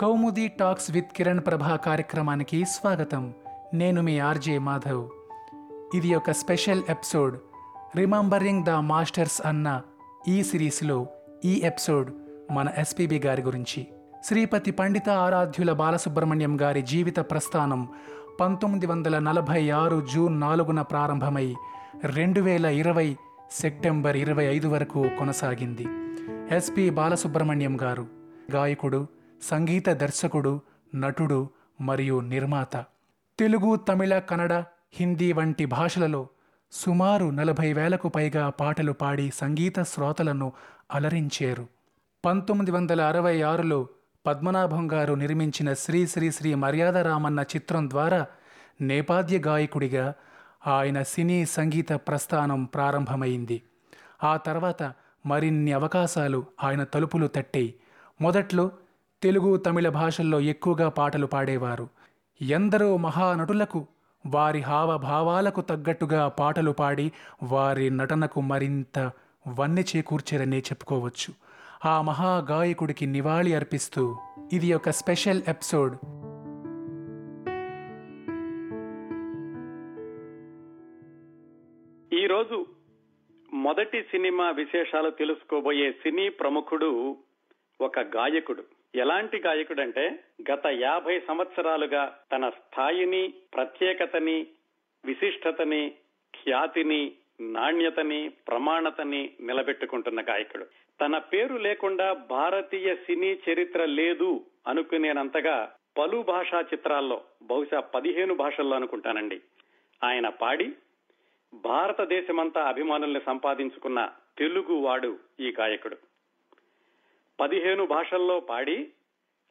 Kaumudi talks with Kiran ప్రభా కార్యక్రమానికి స్వాగతం. నేను మీ ఆర్జే మాధవ్. ఇది ఒక special episode. Remembering the masters అన్న ఈ సిరీస్లో ఈ ఎపిసోడ్ మన ఎస్పీబి గారి గురించి. శ్రీపతి పండిత ఆరాధ్యుల బాలసుబ్రహ్మణ్యం గారి జీవిత ప్రస్థానం పంతొమ్మిది వందల నలభై ఆరు జూన్ నాలుగున ప్రారంభమై రెండు వేల ఇరవై సెప్టెంబర్ ఇరవై ఐదు వరకు కొనసాగింది. ఎస్పి బాలసుబ్రహ్మణ్యం గారు గాయకుడు సంగీత దర్శకుడు నటుడు మరియు నిర్మాత. తెలుగు తమిళ కన్నడ హిందీ వంటి భాషలలో సుమారు నలభై వేలకు పైగా పాటలు పాడి సంగీత శ్రోతలను అలరించారు. పంతొమ్మిది వందల అరవై ఆరులో పద్మనాభం గారు నిర్మించిన శ్రీ శ్రీ శ్రీ మర్యాదరామన్న చిత్రం ద్వారా నేపాద్య గాయకుడిగా ఆయన సినీ సంగీత ప్రస్థానం ప్రారంభమైంది. ఆ తర్వాత మరిన్ని అవకాశాలు ఆయన తలుపులు తట్టాయి. మొదట్లో తెలుగు తమిళ భాషల్లో ఎక్కువగా పాటలు పాడేవారు. ఎందరో మహానటులకు వారి హావభావాలకు తగ్గట్టుగా పాటలు పాడి వారి నటనకు మరింత వన్నె చేకూర్చారనే చెప్పుకోవచ్చు. ఆ మహాగాయకుడికి నివాళి అర్పిస్తూ ఇది ఒక స్పెషల్ ఎపిసోడ్. ఈరోజు మొదటి సినిమా విశేషాలు తెలుసుకోబోయే సినీ ప్రముఖుడు ఒక గాయకుడు. ఎలాంటి గాయకుడంటే గత యాభై సంవత్సరాలుగా తన స్థాయిని ప్రత్యేకతని విశిష్టతని ఖ్యాతిని నాణ్యతని ప్రమాణతని నిలబెట్టుకుంటున్న గాయకుడు. తన పేరు లేకుండా భారతీయ సినీ చరిత్ర లేదు అనుకునేనంతగా పలు భాషా చిత్రాల్లో బహుశా పదిహేను భాషల్లో అనుకుంటానండి. ఆయన పాడి భారతదేశమంతా అభిమానుల్ని సంపాదించుకున్న తెలుగు వాడు ఈ గాయకుడు. పదిహేను భాషల్లో పాడి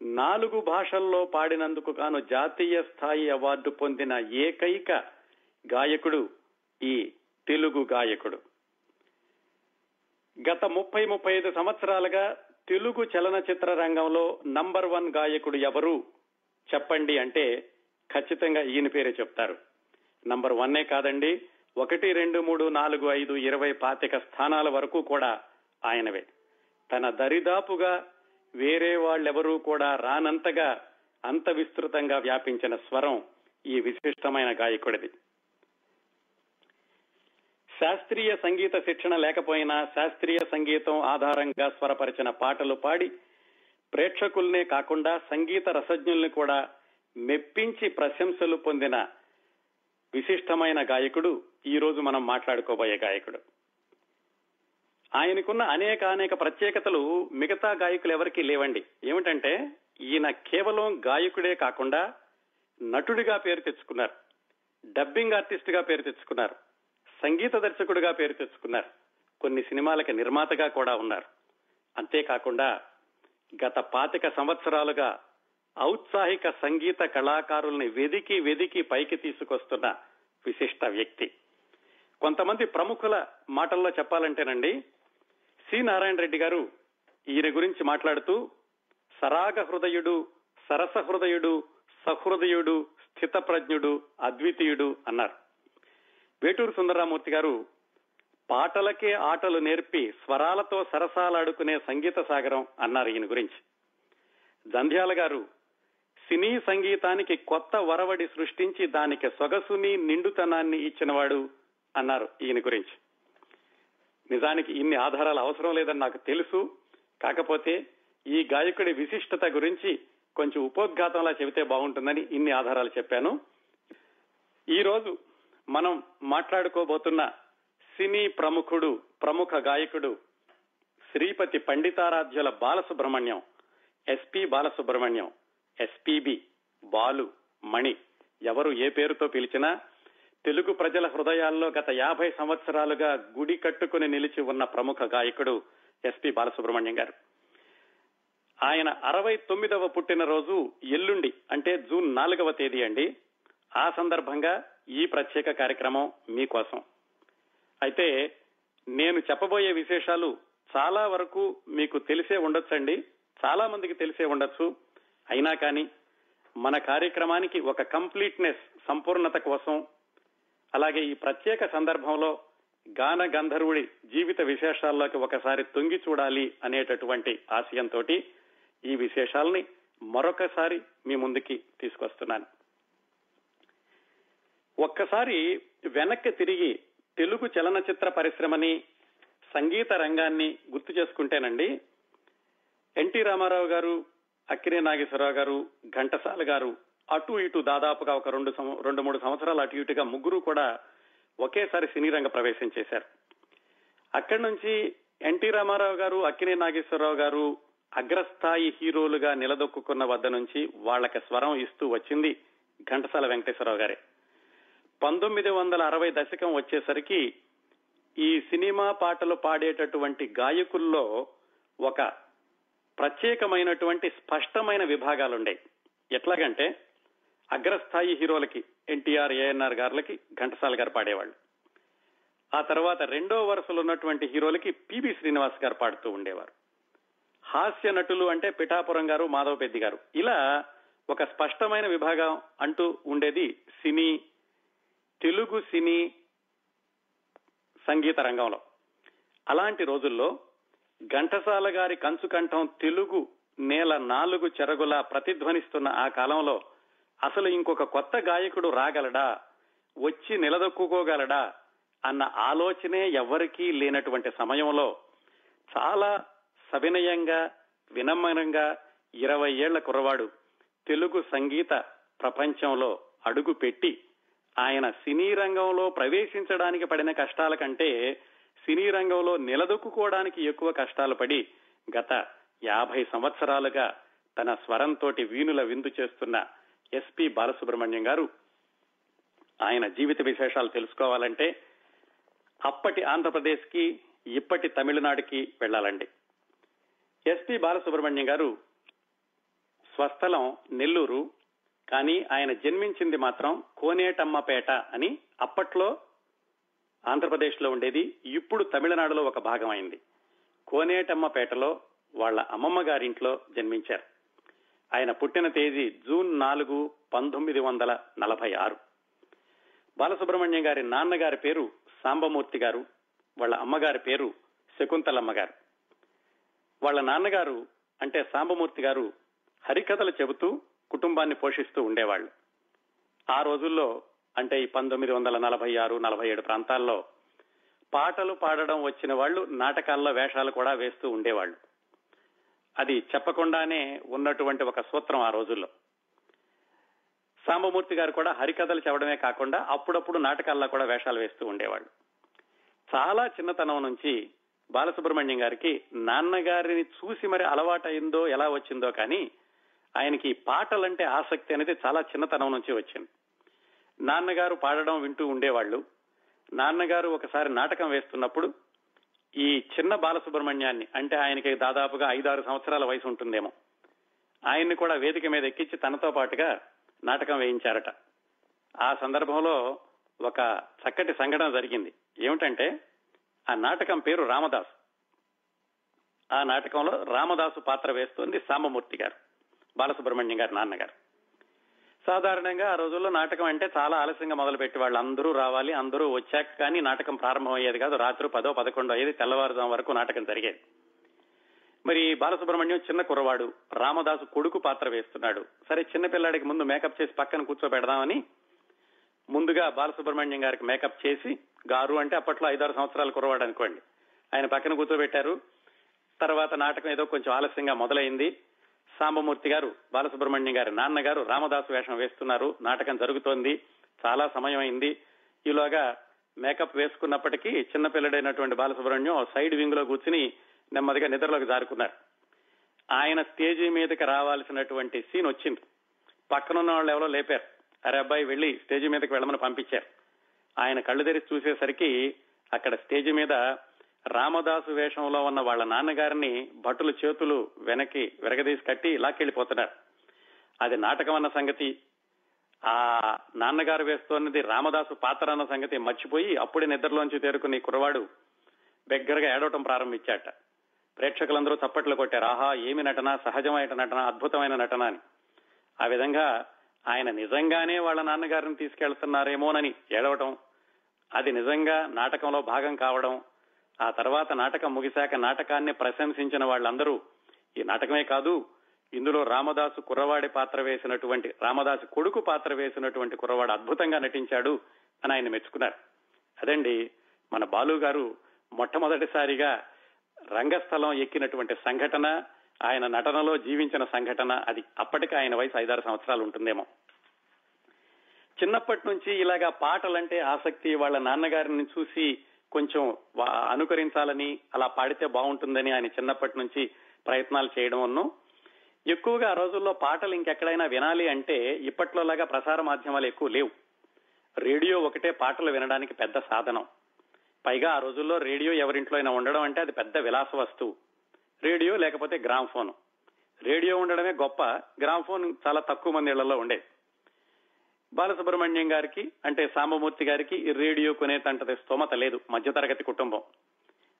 నాలుగు భాషల్లో పాడినందుకు గాను జాతీయ స్థాయి అవార్డు పొందిన ఏకైక గాయకుడు ఈ తెలుగు గాయకుడు. గత ముప్పై ముప్పై ఐదు సంవత్సరాలుగా తెలుగు చలనచిత్ర రంగంలో నంబర్ వన్ గాయకుడు ఎవరు చెప్పండి అంటే ఖచ్చితంగా ఈయన పేరే చెప్తారు. నంబర్ వన్నే కాదండి ఒకటి రెండు మూడు నాలుగు ఐదు ఇరవై పాతిక స్థానాల వరకు కూడా ఆయనవే. తన దరిదాపుగా వేరే వాళ్ళెవరూ కూడా రానంతగా అంత విస్తృతంగా వ్యాపించిన స్వరం ఈ విశిష్టమైన గాయకుడిది. శాస్త్రీయ సంగీత శిక్షణ లేకపోయినా శాస్త్రీయ సంగీతం ఆధారంగా స్వరపరిచిన పాటలు పాడి ప్రేక్షకుల్నే కాకుండా సంగీత రసజ్ఞుల్ని కూడా మెప్పించి ప్రశంసలు పొందిన విశిష్టమైన గాయకుడు ఈ రోజు మనం మాట్లాడుకోబోయే గాయకుడు. ఆయనకున్న అనేక అనేక ప్రత్యేకతలు మిగతా గాయకులు ఎవరికీ లేవండి. ఏమిటంటే ఈయన కేవలం గాయకుడే కాకుండా నటుడిగా పేరు తెచ్చుకున్నారు. డబ్బింగ్ ఆర్టిస్ట్గా పేరు తెచ్చుకున్నారు. సంగీత దర్శకుడిగా పేరు తెచ్చుకున్నారు. కొన్ని సినిమాలకి నిర్మాతగా కూడా ఉన్నారు. అంతేకాకుండా గత పాతిక సంవత్సరాలుగా ఔత్సాహిక సంగీత కళాకారుల్ని వెదికి వెదికి పైకి తీసుకొస్తున్న విశిష్ట వ్యక్తి. కొంతమంది ప్రముఖుల మాటల్లో చెప్పాలంటేనండి సి నారాయణ రెడ్డి గారు ఈయన గురించి మాట్లాడుతూ సరాగ హృదయుడు సరస హృదయుడు సహృదయుడు స్థితప్రజ్ఞుడు అద్వితీయుడు అన్నారు. వేటూరు సుందరరామూర్తి గారు పాటలకే ఆటలు నేర్పి స్వరాలతో సరసాలాడుకునే సంగీత సాగరం అన్నారు ఈయన గురించి. జంధ్యాల గారు సినీ సంగీతానికి కొత్త వరవడి సృష్టించి దానికి సొగసుని నిండుతనాన్ని ఇచ్చినవాడు అన్నారు ఈయన గురించి. నిజానికి ఇన్ని ఆధారాలు అవసరం లేదని నాకు తెలుసు. కాకపోతే ఈ గాయకుడి విశిష్టత గురించి కొంచెం ఉపోద్ఘాతంలా చెబితే బాగుంటుందని ఇన్ని ఆధారాలు చెప్పాను. ఈ రోజు మనం మాట్లాడుకోబోతున్న సినీ ప్రముఖుడు ప్రముఖ గాయకుడు శ్రీపతి పండితారాధ్యుల బాలసుబ్రహ్మణ్యం ఎస్పి బాలసుబ్రహ్మణ్యం ఎస్పీబి బాలు మణి. ఎవరు ఏ పేరుతో పిలిచినా తెలుగు ప్రజల హృదయాల్లో గత యాభై సంవత్సరాలుగా గుడి కట్టుకుని నిలిచి ఉన్న ప్రముఖ గాయకుడు ఎస్పి బాలసుబ్రహ్మణ్యం గారు. ఆయన అరవై తొమ్మిదవ పుట్టినరోజు ఎల్లుండి అంటే జూన్ నాలుగవ తేదీ అండి. ఆ సందర్భంగా ఈ ప్రత్యేక కార్యక్రమం మీకోసం. అయితే నేను చెప్పబోయే విశేషాలు చాలా వరకు మీకు తెలిసే ఉండొచ్చండి. చాలా మందికి తెలిసే ఉండొచ్చు. అయినా కానీ మన కార్యక్రమానికి ఒక కంప్లీట్నెస్ సంపూర్ణత కోసం అలాగే ఈ ప్రత్యేక సందర్భంలో గాన గంధర్వుడి జీవిత విశేషాల్లోకి ఒకసారి తొంగి చూడాలి అనేటటువంటి ఆశయంతో ఈ విశేషాల్ని మరొకసారి మీ ముందుకి తీసుకొస్తున్నాను. ఒక్కసారి వెనక్కి తిరిగి తెలుగు చలనచిత్ర పరిశ్రమని సంగీత రంగాన్ని గుర్తు చేసుకుంటేనండి ఎన్టీ రామారావు గారు అక్కినే నాగేశ్వరరావు గారు ఘంటసాల గారు అటు ఇటు దాదాపుగా ఒక రెండు రెండు మూడు సంవత్సరాలు అటు ఇటుగా ముగ్గురు కూడా ఒకేసారి సినీ రంగ ప్రవేశం చేశారు. అక్కడి నుంచి ఎన్టీ రామారావు గారు అక్కినే నాగేశ్వరరావు గారు అగ్రస్థాయి హీరోలుగా నిలదొక్కున్న వద్ద నుంచి వాళ్ళకి స్వరం ఇస్తూ వచ్చింది ఘంటసాల వెంకటేశ్వరరావు గారే. పంతొమ్మిది వందల అరవై దశకం వచ్చేసరికి ఈ సినిమా పాటలు పాడేటటువంటి గాయకుల్లో ఒక ప్రత్యేకమైనటువంటి స్పష్టమైన విభాగాలుండే ఎట్లాగంటే అగ్రస్థాయి హీరోలకి ఎన్టీఆర్ ఏఎన్ఆర్ గారులకి ఘంటసాల గారు పాడేవాళ్ళు. ఆ తర్వాత రెండో వరుసలో ఉన్నటువంటి హీరోలకి పిబి శ్రీనివాస్ గారు పాడుతూ ఉండేవారు. హాస్య నటులు అంటే పిఠాపురం గారు మాధవ పెద్ది గారు. ఇలా ఒక స్పష్టమైన విభాగం అంటూ ఉండేది సినీ తెలుగు సినీ సంగీత రంగంలో. అలాంటి రోజుల్లో ఘంటసాల గారి కంచుకంఠం తెలుగు నేల నాలుగు చెరగులా ప్రతిధ్వనిస్తున్న ఆ కాలంలో అసలు ఇంకొక కొత్త గాయకుడు రాగలడా? వచ్చి నిలదొక్కుకోగలడా? అన్న ఆలోచనే ఎవ్వరికీ లేనటువంటి సమయంలో చాలా సవినయంగా వినమ్రంగా ఇరవై ఏళ్ళ కుర్రవాడు తెలుగు సంగీత ప్రపంచంలో అడుగు పెట్టి ఆయన సినీ రంగంలో ప్రవేశించడానికి పడిన కష్టాల కంటే సినీ రంగంలో నిలదొక్కుకోవడానికి ఎక్కువ కష్టాలు పడి గత యాభై సంవత్సరాలుగా తన స్వరంతోటి వీణుల విందు చేస్తున్న ఎస్పి బాలసుబ్రహ్మణ్యం గారు ఆయన జీవిత విశేషాలు తెలుసుకోవాలంటే అప్పటి ఆంధ్రప్రదేశ్కి ఇప్పటి తమిళనాడుకి వెళ్ళాలండి ఎస్పి బాలసుబ్రహ్మణ్యం గారు స్వస్థలం నెల్లూరు కానీ ఆయన జన్మించింది మాత్రం కోనేటమ్మపేట అని అప్పట్లో ఆంధ్రప్రదేశ్లో ఉండేది ఇప్పుడు తమిళనాడులో ఒక భాగం అయింది. కోనేటమ్మపేటలో వాళ్ళ అమ్మమ్మ గారింట్లో జన్మించారు. ఆయన పుట్టిన తేదీ జూన్ నాలుగు పంతొమ్మిది వందల నలభై ఆరు. బాలసుబ్రహ్మణ్యం గారి నాన్నగారి పేరు సాంబమూర్తి గారు వాళ్ళ అమ్మగారి పేరు శకుంతలమ్మ గారు. వాళ్ళ నాన్నగారు అంటే సాంబమూర్తి గారు హరికథలు చెబుతూ కుటుంబాన్ని పోషిస్తూ ఉండేవాళ్ళు. ఆ రోజుల్లో అంటే ఈ పంతొమ్మిది వందల నలభై ఆరు నలభై ఏడు ప్రాంతాల్లో పాటలు పాడడం వచ్చిన వాళ్ళు నాటకాల్లో వేషాలు కూడా వేస్తూ ఉండేవాళ్ళు. అది చెప్పకుండానే ఉన్నటువంటి ఒక సూత్రం ఆ రోజుల్లో. సాంబమూర్తి గారు కూడా హరికథలు చెప్పడమే కాకుండా అప్పుడప్పుడు నాటకాల్లో కూడా వేషాలు వేస్తూ ఉండేవాళ్ళు. చాలా చిన్నతనం నుంచి బాలసుబ్రహ్మణ్యం గారికి నాన్నగారిని చూసి మరి అలవాటైందో ఎలా వచ్చిందో కానీ ఆయనకి పాటలంటే ఆసక్తి అనేది చాలా చిన్నతనం నుంచి వచ్చింది. నాన్నగారు పాడడం వింటూ ఉండేవాళ్ళు. నాన్నగారు ఒకసారి నాటకం వేస్తున్నప్పుడు ఈ చిన్న బాలసుబ్రహ్మణ్యాన్ని అంటే ఆయనకి దాదాపుగా ఐదారు సంవత్సరాల వయసు ఉంటుందేమో ఆయన్ని కూడా వేదిక మీద ఎక్కించి తనతో పాటుగా నాటకం వేయించారట. ఆ సందర్భంలో ఒక చక్కటి సంఘటన జరిగింది. ఏమిటంటే ఆ నాటకం పేరు రామదాసు. ఆ నాటకంలో రామదాసు పాత్ర వేస్తోంది సాంబమూర్తి గారు బాలసుబ్రహ్మణ్యం గారి నాన్నగారు. సాధారణంగా ఆ రోజుల్లో నాటకం అంటే చాలా ఆలస్యంగా మొదలుపెట్టి వాళ్ళు అందరూ రావాలి అందరూ వచ్చాక కానీ నాటకం ప్రారంభం అయ్యేది కాదు. రాత్రి పదో పదకొండో అయ్యేది తెల్లవారుజాము వరకు నాటకం జరిగేది. మరి బాలసుబ్రహ్మణ్యం చిన్న కుర్రవాడు రామదాసు కొడుకు పాత్ర వేస్తున్నాడు. సరే చిన్న పిల్లాడికి ముందు మేకప్ చేసి పక్కన కూర్చోబెడదామని ముందుగా బాలసుబ్రహ్మణ్యం గారికి మేకప్ చేసి గారు అంటే అప్పట్లో ఐదారు సంవత్సరాల కురవాడు అనుకోండి. ఆయన పక్కన కూర్చోబెట్టారు. తర్వాత నాటకం ఏదో కొంచెం ఆలస్యంగా మొదలైంది. సాంబమూర్తి గారు బాలసుబ్రహ్మణ్యం గారి నాన్నగారు రామదాసు వేషం వేస్తున్నారు. నాటకం జరుగుతోంది. చాలా సమయం అయింది. ఈలోగా మేకప్ వేసుకున్నప్పటికీ చిన్నపిల్లడైనటువంటి బాలసుబ్రహ్మణ్యం సైడ్ వింగ్లో కూర్చుని నెమ్మదిగా నిద్రలోకి జారుకున్నారు. ఆయన స్టేజీ మీదకి రావాల్సినటువంటి సీన్ వచ్చింది. పక్కనున్న వాళ్ళు ఎవరో లేపారు. అరే అబ్బాయి వెళ్ళి స్టేజీ మీదకి వెళ్ళమని పంపించారు. ఆయన కళ్ళు తెరిచి చూసేసరికి అక్కడ స్టేజి మీద రామదాసు వేషంలో ఉన్న వాళ్ళ నాన్నగారిని భటులు చేతులు వెనక్కి విరగదీసి కట్టి లాక్కెళ్ళిపోతున్నారు అది నాటకం అన్న సంగతి ఆ నాన్నగారు వేస్తోన్నది రామదాసు పాత్ర అన్న సంగతి మర్చిపోయి అప్పుడే నిద్రలోంచి తేరుకుని కురవాడు దగ్గరగా ఏడవటం ప్రారంభించాట. ప్రేక్షకులందరూ చప్పట్లు కొట్టారు. ఆహా ఏమి నటన? సహజమైన నటన? అద్భుతమైన నటన అని. ఆ విధంగా ఆయన నిజంగానే వాళ్ళ నాన్నగారిని తీసుకెళ్తున్నారేమోనని ఏడవటం అది నిజంగా నాటకంలో భాగం కావడం ఆ తర్వాత నాటకం ముగిశాక నాటకాన్ని ప్రశంసించిన వాళ్ళందరూ ఈ నాటకమే కాదు ఇందులో రామదాసు కుర్రవాడి పాత్ర వేసినటువంటి రామదాసు కొడుకు పాత్ర వేసినటువంటి కుర్రవాడు అద్భుతంగా నటించాడు అని ఆయన మెచ్చుకున్నారు. అదండి మన బాలు గారు మొట్టమొదటిసారిగా రంగస్థలం ఎక్కినటువంటి సంఘటన ఆయన నటనలో జీవించిన సంఘటన అది అప్పటికి ఆయన వయసు ఐదారు సంవత్సరాలు ఉంటుందేమో. చిన్నప్పటి నుంచి ఇలాగా పాటలంటే ఆసక్తి వాళ్ళ నాన్నగారిని చూసి కొంచెం అనుకరించాలని అలా పాడితే బాగుంటుందని ఆయన చిన్నప్పటి నుంచి ప్రయత్నాలు చేయడం ఎక్కువగా ఆ రోజుల్లో పాటలు ఇంకెక్కడైనా వినాలి అంటే ఇప్పట్లోలాగా ప్రసార మాధ్యమాలు ఎక్కువ లేవు. రేడియో ఒకటే పాటలు వినడానికి పెద్ద సాధనం. పైగా ఆ రోజుల్లో రేడియో ఎవరింట్లో అయినా ఉండడం అంటే అది పెద్ద విలాస వస్తువు. రేడియో లేకపోతే గ్రామ్ ఫోన్. రేడియో ఉండడమే గొప్ప గ్రామ్ ఫోన్ చాలా తక్కువ మంది ఇళ్ళలో ఉండేది బాలసుబ్రహ్మణ్యం గారికి అంటే సాంబమూర్తి గారికి ఈ రేడియో కొనేటంతటి స్తోమత లేదు మధ్యతరగతి కుటుంబం.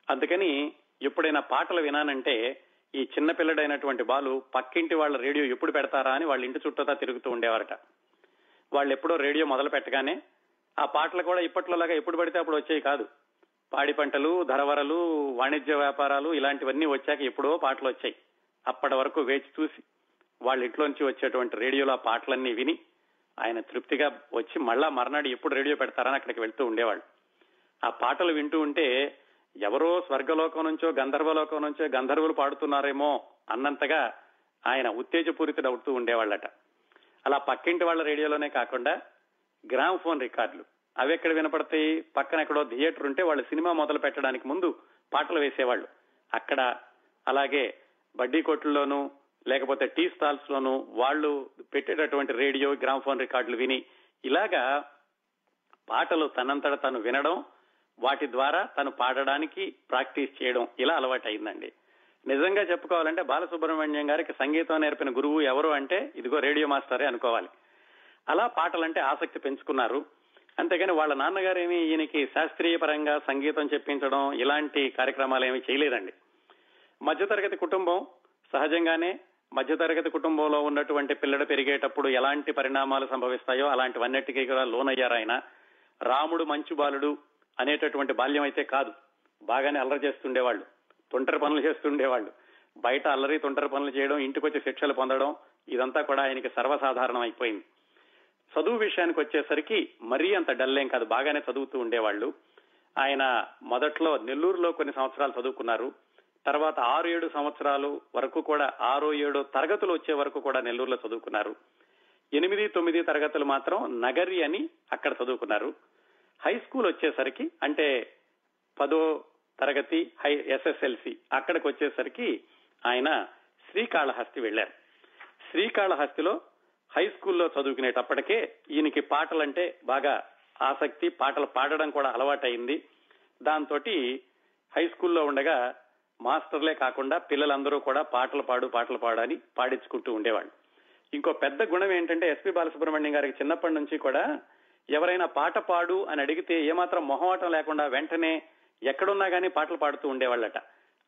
అందుకని ఎప్పుడైనా పాటలు వినానంటే ఈ చిన్న పిల్లడైనటువంటి బాలు పక్కింటి వాళ్ళ రేడియో ఎప్పుడు పెడతారా అని వాళ్ళ ఇంటి చుట్టూతా తిరుగుతూ ఉండేవారట. వాళ్ళు ఎప్పుడో రేడియో మొదలు పెట్టగానే ఆ పాటలు కూడా ఇప్పట్లోలాగా ఎప్పుడు పడితే అప్పుడు వచ్చేవి కాదు. పాడి పంటలు ధరవరలు వాణిజ్య వ్యాపారాలు ఇలాంటివన్నీ వచ్చాక ఎప్పుడో పాటలు వచ్చాయి. అప్పటి వరకు వేచి చూసి వాళ్ళ ఇంట్లోంచి వచ్చేటువంటి రేడియోలో ఆ పాటలన్నీ విని ఆయన తృప్తిగా వచ్చి మళ్ళా మర్నాడు ఎప్పుడు రేడియో పెడతారని అక్కడికి వెళ్తూ ఉండేవాళ్ళు. ఆ పాటలు వింటూ ఉంటే ఎవరో స్వర్గలోకం నుంచో గంధర్వలోకం నుంచో గంధర్వులు పాడుతున్నారేమో అన్నంతగా ఆయన ఉత్తేజపూరితుడవుతూ ఉండేవాళ్ళట. అలా పక్కింటి వాళ్ళ రేడియోలోనే కాకుండా గ్రామ్ ఫోన్ రికార్డులు. అవి ఎక్కడ వినపడతాయి? పక్కన ఎక్కడో థియేటర్ ఉంటే వాళ్ళు సినిమా మొదలు పెట్టడానికి ముందు పాటలు వేసేవాళ్ళు. అక్కడ అలాగే బడ్డీ కొట్లలోనూ లేకపోతే టీ స్టాల్స్ లోను వాళ్ళు పెట్టేటటువంటి రేడియో గ్రామ్ఫోన్ రికార్డులు విని ఇలాగా పాటలు తనంతట తను వినడం వాటి ద్వారా తను పాడడానికి ప్రాక్టీస్ చేయడం ఇలా అలవాటు అయిందండి నిజంగా చెప్పుకోవాలంటే బాలసుబ్రహ్మణ్యం గారికి సంగీతం నేర్పిన గురువు ఎవరు అంటే ఇదిగో రేడియో మాస్టరే అనుకోవాలి. అలా పాటలంటే ఆసక్తి పెంచుకున్నారు. అంతేగాని వాళ్ళ నాన్నగారు ఏమి ఈయనకి శాస్త్రీయ పరంగా సంగీతం చెప్పించడం ఇలాంటి కార్యక్రమాలు ఏమీ చేయలేదండి. మధ్యతరగతి కుటుంబం సహజంగానే మధ్యతరగతి కుటుంబంలో ఉన్నటువంటి పిల్లడు పెరిగేటప్పుడు ఎలాంటి పరిణామాలు సంభవిస్తాయో అలాంటివన్నిటికీ కూడా లోనయ్యారు ఆయన. రాముడు మంచు బాలుడు అనేటటువంటి బాల్యం అయితే కాదు. బాగానే అల్లరి చేస్తుండేవాళ్ళు. తొంటరి పనులు చేస్తుండేవాళ్ళు. బయట అల్లరి తొంటరి పనులు చేయడం ఇంటికి వచ్చి శిక్షలు పొందడం ఇదంతా కూడా ఆయనకి సర్వసాధారణం అయిపోయింది. చదువు విషయానికి వచ్చేసరికి మరీ అంత డల్లేం కాదు. బాగానే చదువుతూ ఉండేవాళ్ళు. ఆయన మొదట్లో నెల్లూరులో కొన్ని సంవత్సరాలు చదువుకున్నారు. తర్వాత ఆరు ఏడు సంవత్సరాలు వరకు కూడా ఆరో ఏడో తరగతులు వచ్చే వరకు కూడా నెల్లూరులో చదువుకున్నారు. ఎనిమిది తొమ్మిది తరగతులు మాత్రం నగరి అని అక్కడ చదువుకున్నారు. హై స్కూల్ వచ్చేసరికి అంటే పదో తరగతి హై ఎస్ఎస్ఎల్సి అక్కడికి వచ్చేసరికి ఆయన శ్రీకాళహస్తి వెళ్ళారు శ్రీకాళహస్తిలో హై స్కూల్లో చదువుకునేటప్పటికే ఈయనకి పాటలంటే బాగా ఆసక్తి పాటలు పాడడం కూడా అలవాటైంది. దాంతో హై స్కూల్లో ఉండగా మాస్టర్లే కాకుండా పిల్లలందరూ కూడా పాటలు పాడు పాటలు పాడని పాడించుకుంటూ ఉండేవాళ్ళు. ఇంకో పెద్ద గుణం ఏంటంటే ఎస్పి బాలసుబ్రహ్మణ్యం గారికి చిన్నప్పటి నుంచి కూడా ఎవరైనా పాట పాడు అని అడిగితే ఏమాత్రం మొహమాటం లేకుండా వెంటనే ఎక్కడున్నా గానీ పాటలు పాడుతూ ఉండేవాళ్ళట.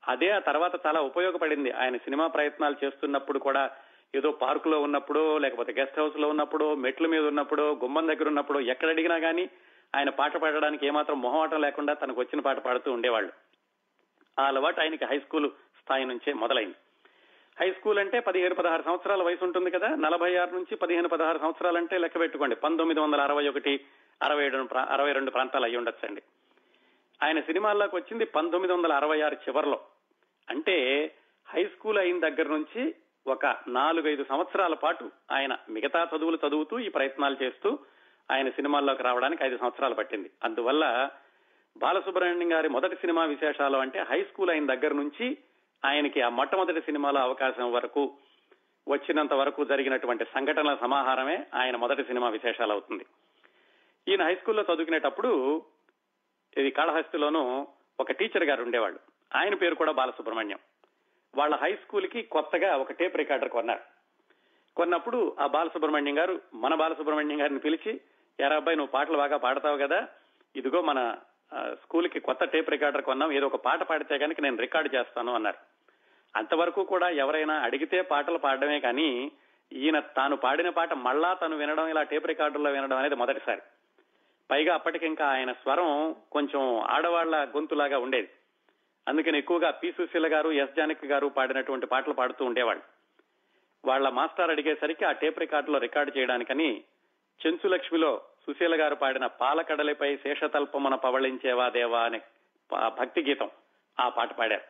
అదే ఆ తర్వాత చాలా ఉపయోగపడింది. ఆయన సినిమా ప్రయత్నాలు చేస్తున్నప్పుడు కూడా ఏదో పార్కులో ఉన్నప్పుడు లేకపోతే గెస్ట్ హౌస్లో ఉన్నప్పుడు మెట్ల మీద ఉన్నప్పుడు గుమ్మం దగ్గర ఉన్నప్పుడు ఎక్కడ అడిగినా గానీ ఆయన పాట పాడడానికి ఏమాత్రం మొహమాటం లేకుండా తనకు వచ్చిన పాట పాడుతూ ఉండేవాళ్ళు. ఆ అలవాటు ఆయనకి హై స్కూల్ స్థాయి నుంచే మొదలైంది. హై స్కూల్ అంటే పదిహేను పదహారు సంవత్సరాల వయసు ఉంటుంది కదా నలభై ఆరు నుంచి పదిహేను పదహారు సంవత్సరాలంటే లెక్క పెట్టుకోండి. పంతొమ్మిది వందల అరవై ఒకటి అరవై ఏడు అరవై రెండు ప్రాంతాలు అయి ఉండొచ్చండి. ఆయన సినిమాల్లోకి వచ్చింది పంతొమ్మిది వందల అరవై ఆరు చివరిలో. అంటే హై స్కూల్ అయిన దగ్గర నుంచి ఒక నాలుగైదు సంవత్సరాల పాటు ఆయన మిగతా చదువులు చదువుతూ ఈ ప్రయత్నాలు చేస్తూ ఆయన సినిమాల్లోకి రావడానికి ఐదు సంవత్సరాలు పట్టింది. అందువల్ల బాలసుబ్రహ్మణ్యం గారి మొదటి సినిమా విశేషాలు అంటే హై స్కూల్ అయిన దగ్గర నుంచి ఆయనకి ఆ మొట్టమొదటి సినిమాలో అవకాశం వరకు వచ్చినంత వరకు జరిగినటువంటి సంఘటనల సమాహారమే ఆయన మొదటి సినిమా విశేషాలు అవుతుంది. ఈయన హై స్కూల్లో చదువుకునేటప్పుడు ఇది కాళహస్తిలోనూ ఒక టీచర్ గారు ఉండేవాళ్ళు. ఆయన పేరు కూడా బాలసుబ్రహ్మణ్యం. వాళ్ళ హై స్కూల్కి కొత్తగా ఒక టేప్ రికార్డర్ కొన్నారు. కొన్నప్పుడు ఆ బాలసుబ్రహ్మణ్యం గారు మన బాలసుబ్రహ్మణ్యం గారిని పిలిచి ఎరా అబ్బాయి నువ్వు పాటలు బాగా పాడతావు కదా ఇదిగో మన స్కూల్కి కొత్త టేప్ రికార్డర్ కొన్నాం ఏదో ఒక పాట పాడితే కనుక నేను రికార్డు చేస్తాను అన్నారు. అంతవరకు కూడా ఎవరైనా అడిగితే పాటలు పాడడమే కానీ ఈయన తాను పాడిన పాట మళ్ళా తను వినడం ఇలా టేప్ రికార్డుల్లో వినడం అనేది మొదటిసారి. పైగా అప్పటికింకా ఆయన స్వరం కొంచెం ఆడవాళ్ళ గొంతులాగా ఉండేది. అందుకని ఎక్కువగా పి. సుశీల గారు ఎస్. జానకి గారు పాడినటువంటి పాటలు పాడుతూ ఉండేవాళ్ళు. వాళ్ళ మాస్టర్ అడిగేసరికి ఆ టేప్ రికార్డులో రికార్డు చేయడానికని చెంచు లక్ష్మిలో సుశీల గారు పాడిన పాలకడలిపై శేషతల్పమున పవళించేవా దేవా అనే భక్తి గీతం ఆ పాట పాడారు.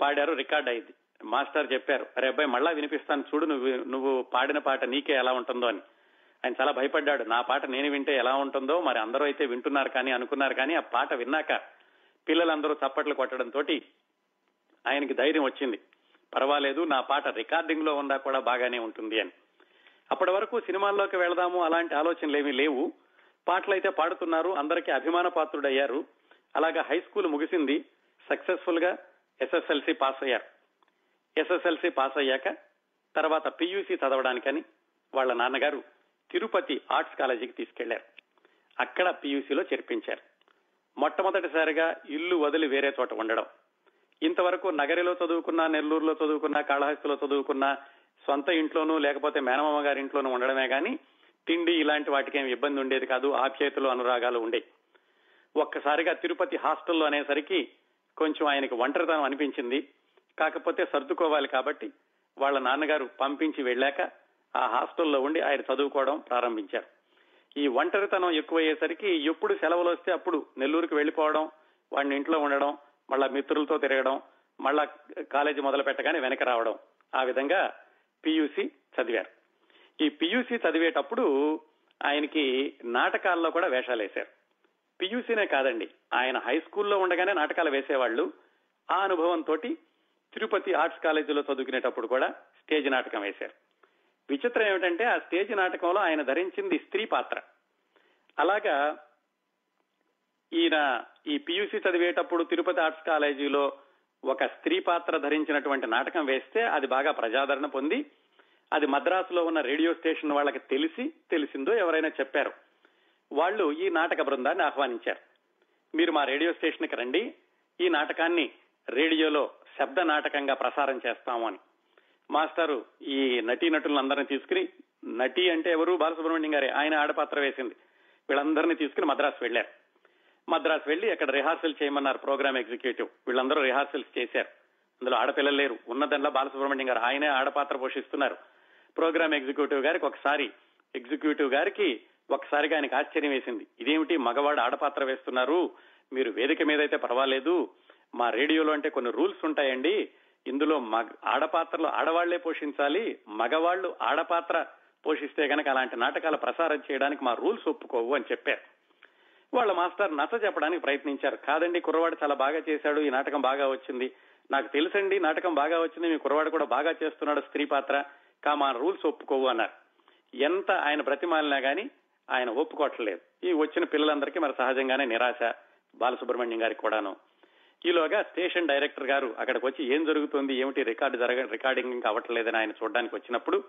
పాడారు రికార్డ్ అయింది. మాస్టర్ చెప్పారు అరే అబ్బాయి మళ్ళా వినిపిస్తాను చూడు నువ్వు నువ్వు పాడిన పాట నీకే ఎలా ఉంటుందో అని. ఆయన చాలా భయపడ్డాడు నా పాట నేను వింటే ఎలా ఉంటుందో మరి అందరూ అయితే వింటున్నారు కానీ అనుకున్నారు కానీ ఆ పాట విన్నాక పిల్లలందరూ చప్పట్లు కొట్టడంతో ఆయనకి ధైర్యం వచ్చింది. పర్వాలేదు నా పాట రికార్డింగ్లో ఉన్నా కూడా బాగానే ఉంటుంది అని. అప్పటి వరకు సినిమాల్లోకి వెళదాము అలాంటి ఆలోచనలేమీ లేవు. పాటలు అయితే పాడుతున్నారు అందరికీ అభిమాన పాత్రుడయ్యారు. అలాగా హై స్కూల్ ముగిసింది సక్సెస్ఫుల్గా ఎస్ఎస్ఎల్సి పాస్ అయ్యారు. ఎస్ఎస్ఎల్సి పాస్ అయ్యాక తర్వాత పియూసీ చదవడానికని వాళ్ళ నాన్నగారు తిరుపతి ఆర్ట్స్ కాలేజీకి తీసుకెళ్ళారు. అక్కడ పియూసీలో చేర్పించారు. మొట్టమొదటిసారిగా ఇల్లు వదిలి వేరే చోట ఉండడం. ఇంతవరకు నగరిలో చదువుకున్నా నెల్లూరులో చదువుకున్నా కాళహస్తిలో చదువుకున్నా సొంత ఇంట్లోనూ లేకపోతే మేనమామ గారి ఇంట్లోనూ ఉండడమే కానీ తిండి ఇలాంటి వాటికి ఏమి ఇబ్బంది ఉండేది కాదు ఆప్యాయతలు అనురాగాలు ఉండే. ఒక్కసారిగా తిరుపతి హాస్టల్లో అనేసరికి కొంచెం ఆయనకి ఒంటరితనం అనిపించింది. కాకపోతే సర్దుకోవాలి కాబట్టి వాళ్ళ నాన్నగారు పంపించి వెళ్ళాక ఆ హాస్టల్లో ఉండి ఆయన చదువుకోవడం ప్రారంభించారు. ఈ ఒంటరితనం ఎక్కువయ్యేసరికి ఎప్పుడు సెలవులు వస్తే అప్పుడు నెల్లూరుకి వెళ్ళిపోవడం వాడిని ఇంట్లో ఉండడం మళ్ళా మిత్రులతో తిరగడం మళ్ళా కాలేజీ మొదలు పెట్టగానే వెనక రావడం. ఆ విధంగా పియూసి చదివారు. ఈ పియూసి చదివేటప్పుడు ఆయనకి నాటకాల్లో కూడా వేషాలు వేశారు. పియూసీనే కాదండి ఆయన హై స్కూల్లో ఉండగానే నాటకాలు వేసేవాళ్ళు. ఆ అనుభవంతో తిరుపతి ఆర్ట్స్ కాలేజీలో చదువుకునేటప్పుడు కూడా స్టేజ్ నాటకం వేశారు. విచిత్రం ఏమిటంటే ఆ స్టేజ్ నాటకంలో ఆయన ధరించింది స్త్రీ పాత్ర. అలాగా ఈయన ఈ పియూసీ చదివేటప్పుడు తిరుపతి ఆర్ట్స్ కాలేజీలో ఒక స్త్రీ పాత్ర ధరించినటువంటి నాటకం వేస్తే అది బాగా ప్రజాదరణ పొంది అది మద్రాసులో ఉన్న రేడియో స్టేషన్ వాళ్ళకి తెలిసి తెలిసిందో ఎవరైనా చెప్పారు. వాళ్ళు ఈ నాటక బృందాన్ని ఆహ్వానించారు. మీరు మా రేడియో స్టేషన్కి రండి ఈ నాటకాన్ని రేడియోలో శబ్ద నాటకంగా ప్రసారం చేస్తాము అని. మాస్టారు ఈ నటీనటులందరినీ తీసుకుని నటి అంటే ఎవరు? బాలసుబ్రహ్మణ్యం గారే ఆయన ఆడపాత్ర వేసింది. వీళ్ళందరినీ తీసుకుని మద్రాసు వెళ్ళారు మద్రాసు వెళ్ళి అక్కడ రిహార్సల్ చేయమన్నారు ప్రోగ్రామ్ ఎగ్జిక్యూటివ్ వీళ్ళందరూ రిహార్సల్స్ చేశారు. అందులో ఆడపిల్లలు లేరు. ఉన్నదంలో బాలసుబ్రహ్మణ్యం గారు. ఆయనే ఆడపాత్ర పోషిస్తున్నారు. ప్రోగ్రామ్ ఎగ్జిక్యూటివ్ గారికి ఒకసారి ఎగ్జిక్యూటివ్ గారికి ఒకసారిగా ఆయనకు ఆశ్చర్యం వేసింది. ఇదేమిటి? మగవాడు ఆడపాత్ర వేస్తున్నారు. మీరు వేదిక మీద అయితే పర్వాలేదు. మా రేడియోలో అంటే కొన్ని రూల్స్ ఉంటాయండి. ఇందులో మగ ఆడపాత్రలు ఆడవాళ్ళే పోషించాలి. మగవాళ్ళు ఆడపాత్ర పోషిస్తే గనక అలాంటి నాటకాలు ప్రసారం చేయడానికి మా రూల్స్ ఒప్పుకోవు అని చెప్పారు. వాళ్ళ మాస్టర్ నచ్చ చెప్పడానికి ప్రయత్నించారు. కాదండి కుర్రవాడు చాలా బాగా చేశాడు ఈ నాటకం బాగా వచ్చింది. నాకు తెలుసండి నాటకం బాగా వచ్చింది మీ కుర్రవాడు కూడా బాగా చేస్తున్నాడు స్త్రీ పాత్ర. కామా రూల్స్ ఒప్పుకోవు అన్నారు. ఎంత ఆయన బ్రతిమాలినా గాని ఆయన ఒప్పుకోవట్లేదు. ఈ వచ్చిన పిల్లలందరికీ మరి సహజంగానే నిరాశ బాలసుబ్రహ్మణ్యం గారికి కూడాను. ఈలోగా స్టేషన్ డైరెక్టర్ గారు అక్కడికి వచ్చి ఏం జరుగుతుంది ఏమిటి రికార్డు జరగ రికార్డింగ్ అవ్వట్లేదని ఆయన చూడడానికి వచ్చినప్పుడు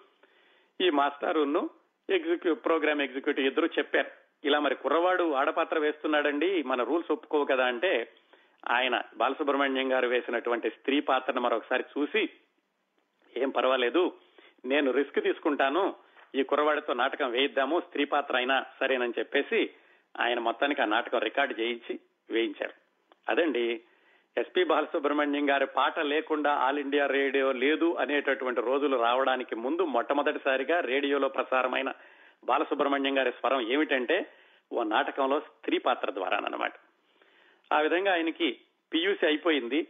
ఈ మాస్టారును ఎగ్జిక్యూ ప్రోగ్రామ్ ఎగ్జిక్యూటివ్ ఇద్దరు చెప్పారు. ఇలా మరి కుర్రవాడు ఆడపాత్ర వేస్తున్నాడండి మన రూల్స్ ఒప్పుకోవు కదా అంటే ఆయన బాలసుబ్రహ్మణ్యం గారు వేసినటువంటి స్త్రీ పాత్రను మరొకసారి చూసి ఏం పర్వాలేదు నేను రిస్క్ తీసుకుంటాను ఈ కుర్రవాడితో నాటకం వేయిద్దాము స్త్రీ పాత్ర అయినా సరేనని చెప్పేసి ఆయన మొత్తానికి ఆ నాటకం రికార్డు చేయించి వేయించారు. అదండి ఎస్పి బాలసుబ్రహ్మణ్యం గారి పాట లేకుండా ఆల్ ఇండియా రేడియో లేదు అనేటటువంటి రోజులు రావడానికి ముందు మొట్టమొదటిసారిగా రేడియోలో ప్రసారమైన బాలసుబ్రహ్మణ్యం గారి స్వరం ఏమిటంటే ఓ నాటకంలో స్త్రీ పాత్ర ద్వారానమాట ఆ విధంగా ఆయనకి పియూసీ అయిపోయింది.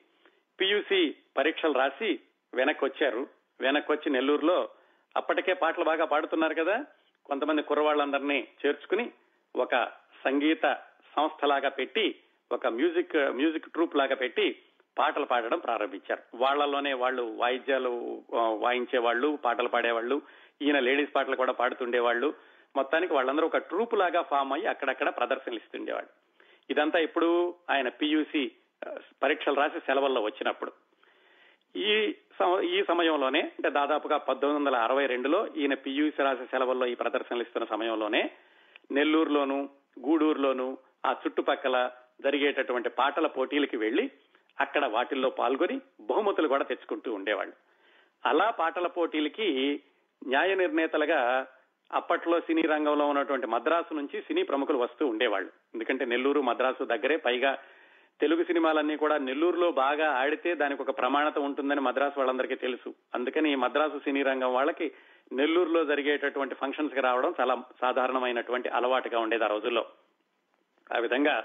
పియూసి పరీక్షలు రాసి వెనక్కి వచ్చారు వెనక్కి వచ్చి నెల్లూరులో అప్పటికే పాటలు బాగా పాడుతున్నారు కదా. కొంతమంది కుర్రవాళ్ళందరినీ చేర్చుకుని ఒక సంగీత సంస్థలాగా పెట్టి ఒక మ్యూజిక్ మ్యూజిక్ ట్రూప్ లాగా పెట్టి పాటలు పాడడం ప్రారంభించారు. వాళ్ళలోనే వాళ్ళు వాయిద్యాలు వాయించే వాళ్ళు పాటలు పాడేవాళ్ళు ఈయన లేడీస్ పాటలు కూడా పాడుతుండేవాళ్ళు. మొత్తానికి వాళ్ళందరూ ఒక ట్రూప్ లాగా ఫామ్ అయ్యి అక్కడక్కడ ప్రదర్శనలు ఇస్తుండేవాళ్ళు. ఇదంతా ఇప్పుడు ఆయన పియూసి పరీక్షలు రాసి సెలవుల్లో వచ్చినప్పుడు. ఈ సమ- ఈ సమయంలోనే అంటే దాదాపుగా పంతొమ్మిది వందల అరవై రెండులో ఈయన పియూసి రాసే సెలవుల్లో ఈ ప్రదర్శనలు ఇస్తున్న సమయంలోనే నెల్లూరులోను గూడూరులోను ఆ చుట్టుపక్కల జరిగేటటువంటి పాటల పోటీలకి వెళ్ళి అక్కడ వాటిల్లో పాల్గొని బహుమతులు కూడా తెచ్చుకుంటూ ఉండేవాళ్ళు. అలా పాటల పోటీలకి న్యాయ నిర్ణేతలుగా అప్పట్లో సినీ రంగంలో ఉన్నటువంటి మద్రాసు నుంచి సినీ ప్రముఖులు వస్తూ ఉండేవాళ్ళు. ఎందుకంటే నెల్లూరు మద్రాసు దగ్గరే పైగా తెలుగు సినిమాలన్నీ కూడా నెల్లూరులో బాగా ఆడితే దానికి ఒక ప్రమాణత ఉంటుందని మద్రాసు వాళ్ళందరికీ తెలుసు. అందుకని ఈ మద్రాసు సినీ రంగం వాళ్ళకి నెల్లూరులో జరిగేటటువంటి ఫంక్షన్స్కి రావడం చాలా సాధారణమైనటువంటి అలవాటుగా ఉండేది ఆ రోజుల్లో. ఆ విధంగా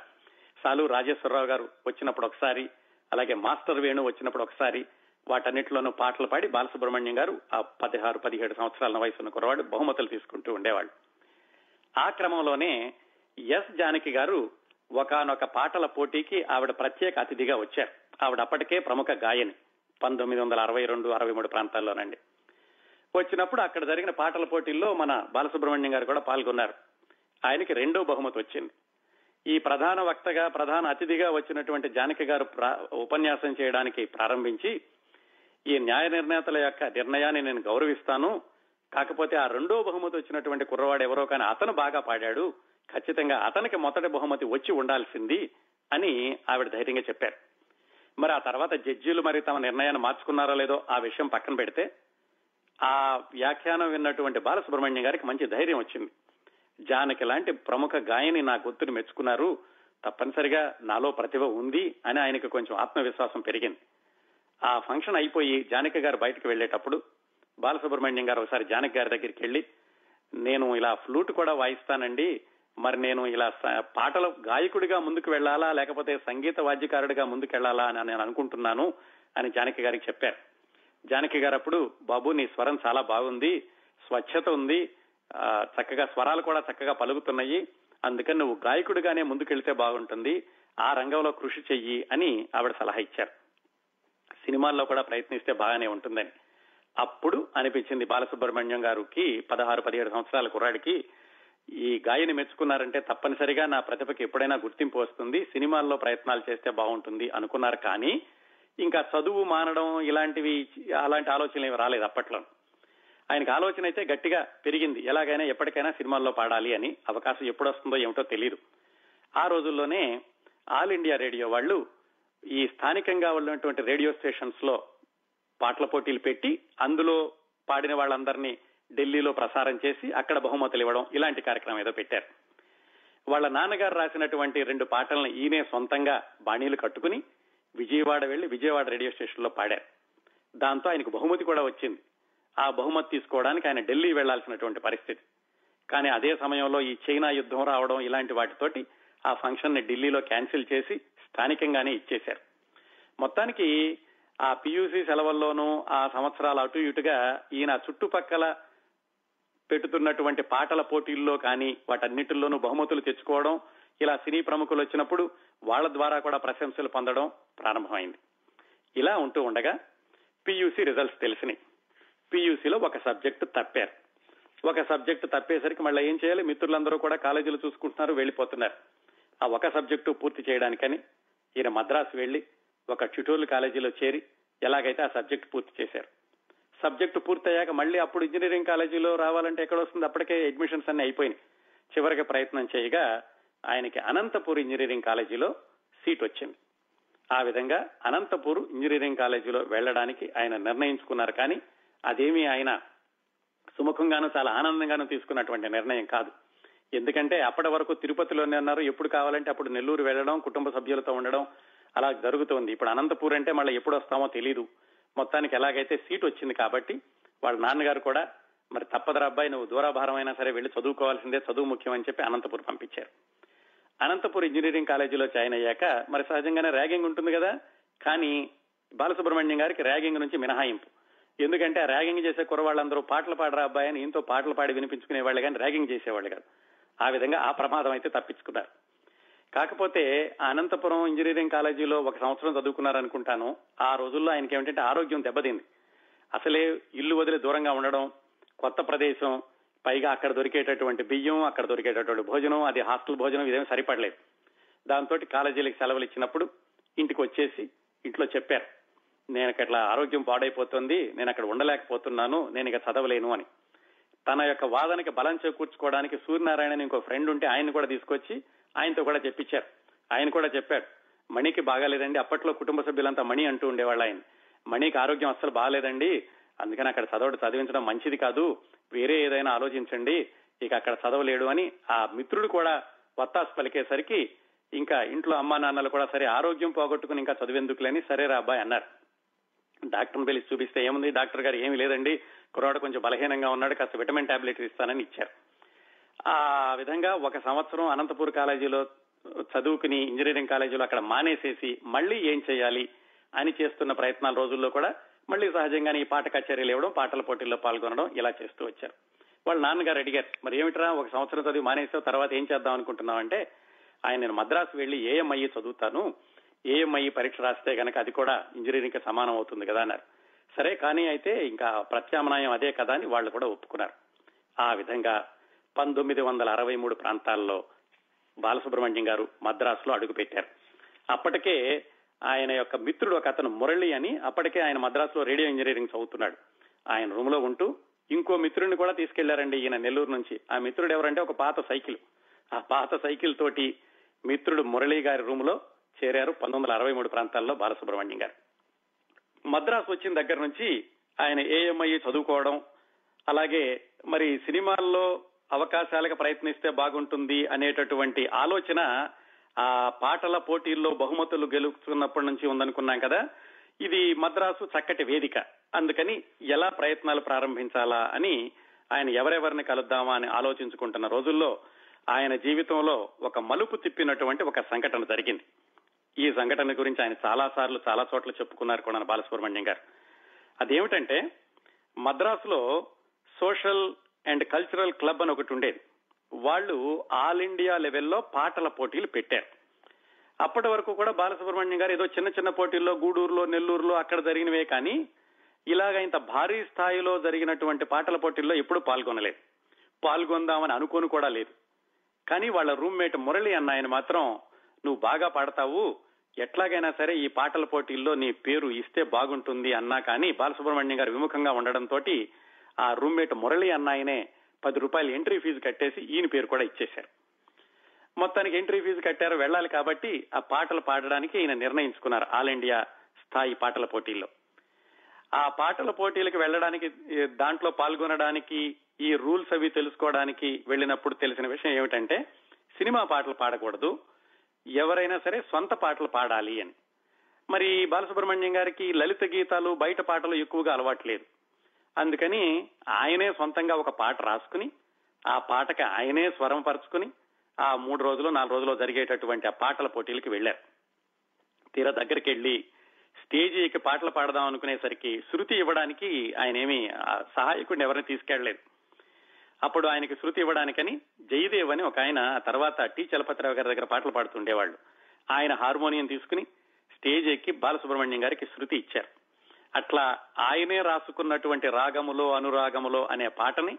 సాలు రాజేశ్వరరావు గారు వచ్చినప్పుడు ఒకసారి అలాగే మాస్టర్ వేణు వచ్చినప్పుడు ఒకసారి వాటన్నిటిలోనూ పాటలు పాడి బాలసుబ్రహ్మణ్యం గారు ఆ పదిహారు పదిహేడు సంవత్సరాల వయసున్న కురవాడు బహుమతులు తీసుకుంటూ ఉండేవాళ్ళు ఆ క్రమంలోనే ఎస్ జానకి గారు ఒకనొక పాటల పోటీకి ఆవిడ ప్రత్యేక అతిథిగా వచ్చారు. ఆవిడ అప్పటికే ప్రముఖ గాయని పంతొమ్మిది వందల అరవై రెండు అరవై మూడు ప్రాంతాల్లోనండి. వచ్చినప్పుడు అక్కడ జరిగిన పాటల పోటీల్లో మన బాలసుబ్రహ్మణ్యం గారు కూడా పాల్గొన్నారు. ఆయనకి రెండో బహుమతి వచ్చింది. ఈ ప్రధాన వక్తగా ప్రధాన అతిథిగా వచ్చినటువంటి జానకి గారు ఉపన్యాసం చేయడానికి ప్రారంభించి ఈ న్యాయ నిర్ణేతల యొక్క నిర్ణయాన్ని నేను గౌరవిస్తాను. కాకపోతే ఆ రెండో బహుమతి వచ్చినటువంటి కుర్రవాడు ఎవరో కానీ అతను బాగా పాడాడు. ఖచ్చితంగా అతనికి మొదటి బహుమతి వచ్చి ఉండాల్సింది అని ఆవిడ ధైర్యంగా చెప్పారు. మరి ఆ తర్వాత జడ్జీలు మరి తమ నిర్ణయాన్ని మార్చుకున్నారో లేదో ఆ విషయం పక్కన పెడితే ఆ వ్యాఖ్యానం విన్నటువంటి బాలసుబ్రహ్మణ్యం గారికి మంచి ధైర్యం వచ్చింది. జానకి లాంటి ప్రముఖ గాయని నా గొంతుని మెచ్చుకున్నారు. తప్పనిసరిగా నాలో ప్రతిభ ఉంది అని ఆయనకు కొంచెం ఆత్మవిశ్వాసం పెరిగింది. ఆ ఫంక్షన్ అయిపోయి జానకి గారు బయటకు వెళ్ళేటప్పుడు బాలసుబ్రహ్మణ్యం గారు ఒకసారి జానకి గారి దగ్గరికి వెళ్ళి నేను ఇలా ఫ్లూట్ కూడా వాయిస్తానండి. మరి నేను ఇలా పాటల గాయకుడిగా ముందుకు వెళ్ళాలా లేకపోతే సంగీత వాద్యకారుడిగా ముందుకు వెళ్ళాలా అని నేను అనుకుంటున్నాను అని జానకి గారికి చెప్పారు. జానకి గారు అప్పుడు బాబు నీ స్వరం చాలా బాగుంది. స్వచ్ఛత ఉంది. చక్కగా స్వరాలు కూడా చక్కగా పలుకుతున్నాయి. అందుకని నువ్వు గాయకుడిగానే ముందుకెళ్తే బాగుంటుంది. ఆ రంగంలో కృషి చెయ్యి అని ఆవిడ సలహా ఇచ్చారు. సినిమాల్లో కూడా ప్రయత్నిస్తే బాగానే ఉంటుందని. అప్పుడు అనిపించింది బాలసుబ్రహ్మణ్యం గారికి పదహారు పదిహేడు సంవత్సరాల కుర్రాడికి ఈ గాయని మెచ్చుకున్నారంటే తప్పనిసరిగా నా ప్రతిభకి ఎప్పుడైనా గుర్తింపు వస్తుంది సినిమాల్లో ప్రయత్నాలు చేస్తే బాగుంటుంది అనుకున్నారు కానీ ఇంకా చదువు మానడం ఇలాంటివి అలాంటి ఆలోచనలు ఏమి రాలేదు అప్పట్లో. ఆయనకు ఆలోచన అయితే గట్టిగా పెరిగింది ఎలాగైనా ఎప్పటికైనా సినిమాల్లో పాడాలి అని అవకాశం ఎప్పుడు వస్తుందో ఏమిటో తెలియదు ఆ రోజుల్లోనే ఆల్ ఇండియా రేడియో వాళ్ళు ఈ స్థానికంగా ఉన్నటువంటి రేడియో స్టేషన్స్లో పాటల పోటీలు పెట్టి అందులో పాడిన వాళ్ళందరినీ ఢిల్లీలో ప్రసారం చేసి అక్కడ బహుమతులు ఇవ్వడం ఇలాంటి కార్యక్రమం ఏదో పెట్టారు. వాళ్ళ నాన్నగారు రాసినటువంటి రెండు పాటలను ఈయనే సొంతంగా బాణీలు కట్టుకుని విజయవాడ వెళ్ళి విజయవాడ రేడియో స్టేషన్లో పాడారు. దాంతో ఆయనకు బహుమతి కూడా వచ్చింది. ఆ బహుమతి తీసుకోవడానికి ఆయన ఢిల్లీ వెళ్ళాల్సినటువంటి పరిస్థితి. కానీ అదే సమయంలో ఈ చైనా యుద్ధం రావడం ఇలాంటి వాటితోటి ఆ ఫంక్షన్ని ఢిల్లీలో క్యాన్సిల్ చేసి స్థానికంగానే ఇచ్చేశారు. మొత్తానికి ఆ పియూసీ సెలవుల్లోనూ ఆ సంవత్సరాలు అటు ఇటుగా ఈయన చుట్టుపక్కల పెట్టుతున్నటువంటి పాటల పోటీల్లో కానీ వాటన్నిటిల్లోనూ బహుమతులు తెచ్చుకోవడం ఇలా సినీ ప్రముఖులు వచ్చినప్పుడు వాళ్ళ ద్వారా కూడా ప్రశంసలు పొందడం ప్రారంభమైంది. ఇలా ఉంటూ ఉండగా పియూసీ రిజల్ట్స్ తెలిసినాయి. పియూసీలో ఒక సబ్జెక్టు తప్పారు. ఒక సబ్జెక్టు తప్పేసరికి మళ్ళీ ఏం చేయాలి? మిత్రులందరూ కూడా కాలేజీలు చూసుకుంటున్నారు వెళ్ళిపోతున్నారు ఆ ఒక సబ్జెక్టు పూర్తి చేయడానికని ఈయన మద్రాసు వెళ్ళి ఒక ట్యూటోరియల్ కాలేజీలో చేరి ఎలాగైతే ఆ సబ్జెక్ట్ పూర్తి చేశారు. సబ్జెక్టు పూర్తయ్యాక మళ్ళీ అప్పుడు ఇంజనీరింగ్ కాలేజీలో రావాలంటే ఎక్కడ వస్తుంది? అప్పటికే అడ్మిషన్స్ అన్ని అయిపోయినాయి. చివరికి ప్రయత్నం చేయగా ఆయనకి అనంతపూర్ ఇంజనీరింగ్ కాలేజీలో సీట్ వచ్చింది. ఆ విధంగా అనంతపూర్ ఇంజనీరింగ్ కాలేజీలో వెళ్ళడానికి ఆయన నిర్ణయించుకున్నారు. కానీ అదేమీ ఆయన సుముఖంగాను చాలా ఆనందంగాను తీసుకున్నటువంటి నిర్ణయం కాదు. ఎందుకంటే అప్పటి వరకు తిరుపతిలోనే ఉన్నారు ఎప్పుడు కావాలంటే అప్పుడు నెల్లూరు వెళ్ళడం కుటుంబ సభ్యులతో ఉండడం అలా జరుగుతోంది. ఇప్పుడు అనంతపూర్ అంటే మళ్ళీ ఎప్పుడు వస్తామో తెలియదు మొత్తానికి ఎలాగైతే సీట్ వచ్చింది కాబట్టి వాళ్ళ నాన్నగారు కూడా మరి తప్పదరా అబ్బాయి నువ్వు దూరాభారం అయినా సరే వెళ్ళి చదువుకోవాల్సిందే చదువు ముఖ్యం అని చెప్పి అనంతపూర్ పంపించారు. అనంతపూర్ ఇంజనీరింగ్ కాలేజీలో జాయిన్ అయ్యాక మరి సహజంగానే ర్యాగింగ్ ఉంటుంది కదా. కానీ బాలసుబ్రహ్మణ్యం గారికి ర్యాగింగ్ నుంచి మినహాయింపు. ఎందుకంటే ఆ ర్యాగింగ్ చేసే కురవాళ్ళందరూ పాటలు పాడరా అబ్బాయి అని ఇంతో పాటలు పాడి వినిపించుకునేవాళ్ళు కానీ ర్యాగింగ్ చేసేవాళ్ళు కాదు. ఆ విధంగా ఆ ప్రమాదం అయితే తప్పించుకున్నారు. కాకపోతే అనంతపురం ఇంజనీరింగ్ కాలేజీలో ఒక సంవత్సరం చదువుకున్నారనుకుంటాను ఆ రోజుల్లో ఆయనకి ఏమిటంటే ఆరోగ్యం దెబ్బతింది. అసలే ఇల్లు వదిలి దూరంగా ఉండడం కొత్త ప్రదేశం పైగా అక్కడ దొరికేటటువంటి బియ్యం అక్కడ దొరికేటటువంటి భోజనం అది హాస్టల్ భోజనం ఇదేమీ సరిపడలేదు. దాంతో కాలేజీలకు సెలవులు ఇచ్చినప్పుడు ఇంటికి వచ్చేసి ఇంట్లో చెప్పారు. నేను అట్లా ఆరోగ్యం పాడైపోతుంది నేను అక్కడ ఉండలేకపోతున్నాను నేను ఇక చదవలేను అని. తన యొక్క వాదనకి బలం చేకూర్చుకోవడానికి సూర్యనారాయణ ఇంకో ఫ్రెండ్ ఉంటే ఆయన కూడా తీసుకొచ్చి ఆయనతో కూడా చెప్పించారు. ఆయన కూడా చెప్పాడు మణికి బాగాలేదండి అప్పట్లో కుటుంబ సభ్యులంతా మణి అంటూ ఉండేవాళ్ళు ఆయన. మణికి ఆరోగ్యం అస్సలు బాగాలేదండి అందుకని అక్కడ చదవడం చదివించడం మంచిది కాదు వేరే ఏదైనా ఆలోచించండి ఇక అక్కడ చదవలేడు అని ఆ మిత్రుడు కూడా వత్తాసు పలికేసరికి ఇంకా ఇంట్లో అమ్మా నాన్నలు కూడా సరే ఆరోగ్యం పోగొట్టుకుని ఇంకా చదివేందుకులేని సరే రా అబ్బాయి అన్నారు. డాక్టర్ని పిలిచి చూపిస్తే ఏముంది డాక్టర్ గారు ఏమీ లేదండి కుర్రాడు కొంచెం బలహీనంగా ఉన్నాడు కాస్త విటమిన్ టాబ్లెట్ ఇస్తానని ఇచ్చారు. ఆ విధంగా ఒక సంవత్సరం అనంతపూర్ కాలేజీలో చదువుకుని ఇంజనీరింగ్ కాలేజీలో అక్కడ మానేసేసి మళ్ళీ ఏం చేయాలి అని చేస్తున్న ప్రయత్నాల రోజుల్లో కూడా మళ్ళీ సహజంగానే ఈ పాట కచేరీలు ఇవ్వడం పాటల పోటీల్లో పాల్గొనడం ఇలా చేస్తూ వచ్చారు. వాళ్ళ నాన్నగారు అడిగారు మరి ఏమిట్రా ఒక సంవత్సరం చదివి మానేసావు తర్వాత ఏం చేద్దాం అనుకుంటున్నావు? అంటే ఆయన నేను మద్రాసు వెళ్ళి ఏఎంఐ చదువుతాను ఏఎంఐ పరీక్ష రాస్తే గనక అది కూడా ఇంజనీరింగ్కి సమానం అవుతుంది కదా అన్నారు. సరే కానీ అయితే ఇంకా ప్రత్యామ్నాయం అదే కదా అని వాళ్ళు కూడా ఒప్పుకున్నారు. ఆ విధంగా పంతొమ్మిది వందల అరవై మూడు ప్రాంతాల్లో బాలసుబ్రహ్మణ్యం గారు మద్రాసులో అడుగుపెట్టారు. అప్పటికే ఆయన యొక్క మిత్రుడు ఒక అతను మురళి అని అప్పటికే ఆయన మద్రాసులో రేడియో ఇంజనీరింగ్ చదువుతున్నాడు. ఆయన రూమ్లో ఉంటూ ఇంకో మిత్రుడిని కూడా తీసుకెళ్ళారండి ఈయన నెల్లూరు నుంచి. ఆ మిత్రుడు ఎవరంటే ఒక పాత సైకిల్. ఆ పాత సైకిల్ తోటి మిత్రుడు మురళి గారి రూమ్లో చేరారు పంతొమ్మిది వందల అరవై మూడు ప్రాంతాల్లో బాలసుబ్రహ్మణ్యం గారు. మద్రాసు వచ్చిన దగ్గర నుంచి ఆయన ఏఎంఐ చదువుకోవడం అలాగే మరి సినిమాల్లో అవకాశాలకు ప్రయత్నిస్తే బాగుంటుంది అనేటటువంటి ఆలోచన ఆ పాటల పోటీల్లో బహుమతులు గెలుచుకున్నప్పటి నుంచి ఉందనుకున్నాం కదా. ఇది మద్రాసు చక్కటి వేదిక. అందుకని ఎలా ప్రయత్నాలు ప్రారంభించాలా అని ఆయన ఎవరెవరిని కలుద్దామా అని ఆలోచించుకుంటున్న రోజుల్లో ఆయన జీవితంలో ఒక మలుపు తిప్పినటువంటి ఒక సంఘటన జరిగింది. ఈ సంఘటన గురించి ఆయన చాలా సార్లు చాలా చోట్ల చెప్పుకున్నారు కూడా బాలసుబ్రహ్మణ్యం గారు. అదేమిటంటే మద్రాసులో సోషల్ అండ్ కల్చరల్ క్లబ్ అని ఒకటి ఉండేది. వాళ్ళు ఆల్ ఇండియా లెవెల్లో పాటల పోటీలు పెట్టారు. అప్పటి వరకు కూడా బాలసుబ్రహ్మణ్యం గారు ఏదో చిన్న చిన్న పోటీల్లో గూడూరులో నెల్లూరులో అక్కడ జరిగినవే కానీ ఇలాగ ఇంత భారీ స్థాయిలో జరిగినటువంటి పాటల పోటీల్లో ఎప్పుడు పాల్గొనలేదు. పాల్గొందామని అనుకోని కూడా లేదు. కానీ వాళ్ళ రూమ్మేట్ మురళి అన్న ఆయన మాత్రం నువ్వు బాగా పాడతావు ఎట్లాగైనా సరే ఈ పాటల పోటీల్లో నీ పేరు ఇస్తే బాగుంటుంది అన్నా కానీ బాలసుబ్రహ్మణ్యం గారు విముఖంగా ఉండడంతో ఆ రూమ్మేట్ మురళి అన్నాయనే పది రూపాయలు ఎంట్రీ ఫీజు కట్టేసి ఈయన పేరు కూడా ఇచ్చేశారు. మొత్తానికి ఎంట్రీ ఫీజు కట్టారు వెళ్ళాలి కాబట్టి ఆ పాటలు పాడడానికి ఈయన నిర్ణయించుకున్నారు ఆల్ ఇండియా స్థాయి పాటల పోటీల్లో. ఆ పాటల పోటీలకు వెళ్ళడానికి దాంట్లో పాల్గొనడానికి ఈ రూల్స్ అవి తెలుసుకోవడానికి వెళ్ళినప్పుడు తెలిసిన విషయం ఏమిటంటే సినిమా పాటలు పాడకూడదు ఎవరైనా సరే సొంత పాటలు పాడాలి అని. మరి బాలసుబ్రహ్మణ్యం గారికి లలిత గీతాలు బయట పాటలు ఎక్కువగా అలవాటు లేదు అందుకని ఆయనే సొంతంగా ఒక పాట రాసుకుని ఆ పాటకి ఆయనే స్వరం పరుచుకుని ఆ మూడు రోజులు నాలుగు రోజులు జరిగేటటువంటి ఆ పాటల పోటీలకి వెళ్ళారు తీరా దగ్గరికి వెళ్ళి స్టేజీకి పాటలు పాడదాం అనుకునేసరికి శృతి ఇవ్వడానికి ఆయన ఏమి సహాయకుడిని ఎవరిని తీసుకెళ్ళలేదు అప్పుడు ఆయనకి శృతి ఇవ్వడానికని జయదేవ్ అని ఒక ఆయన తర్వాత టి చలపతిరావు గారి దగ్గర పాటలు పాడుతుండేవాళ్ళు. ఆయన హార్మోనియం తీసుకుని స్టేజ్ ఎక్కి బాలసుబ్రహ్మణ్యం గారికి శృతి ఇచ్చారు. అట్లా ఆయనే రాసుకున్నటువంటి రాగములో అనురాగములో అనే పాటని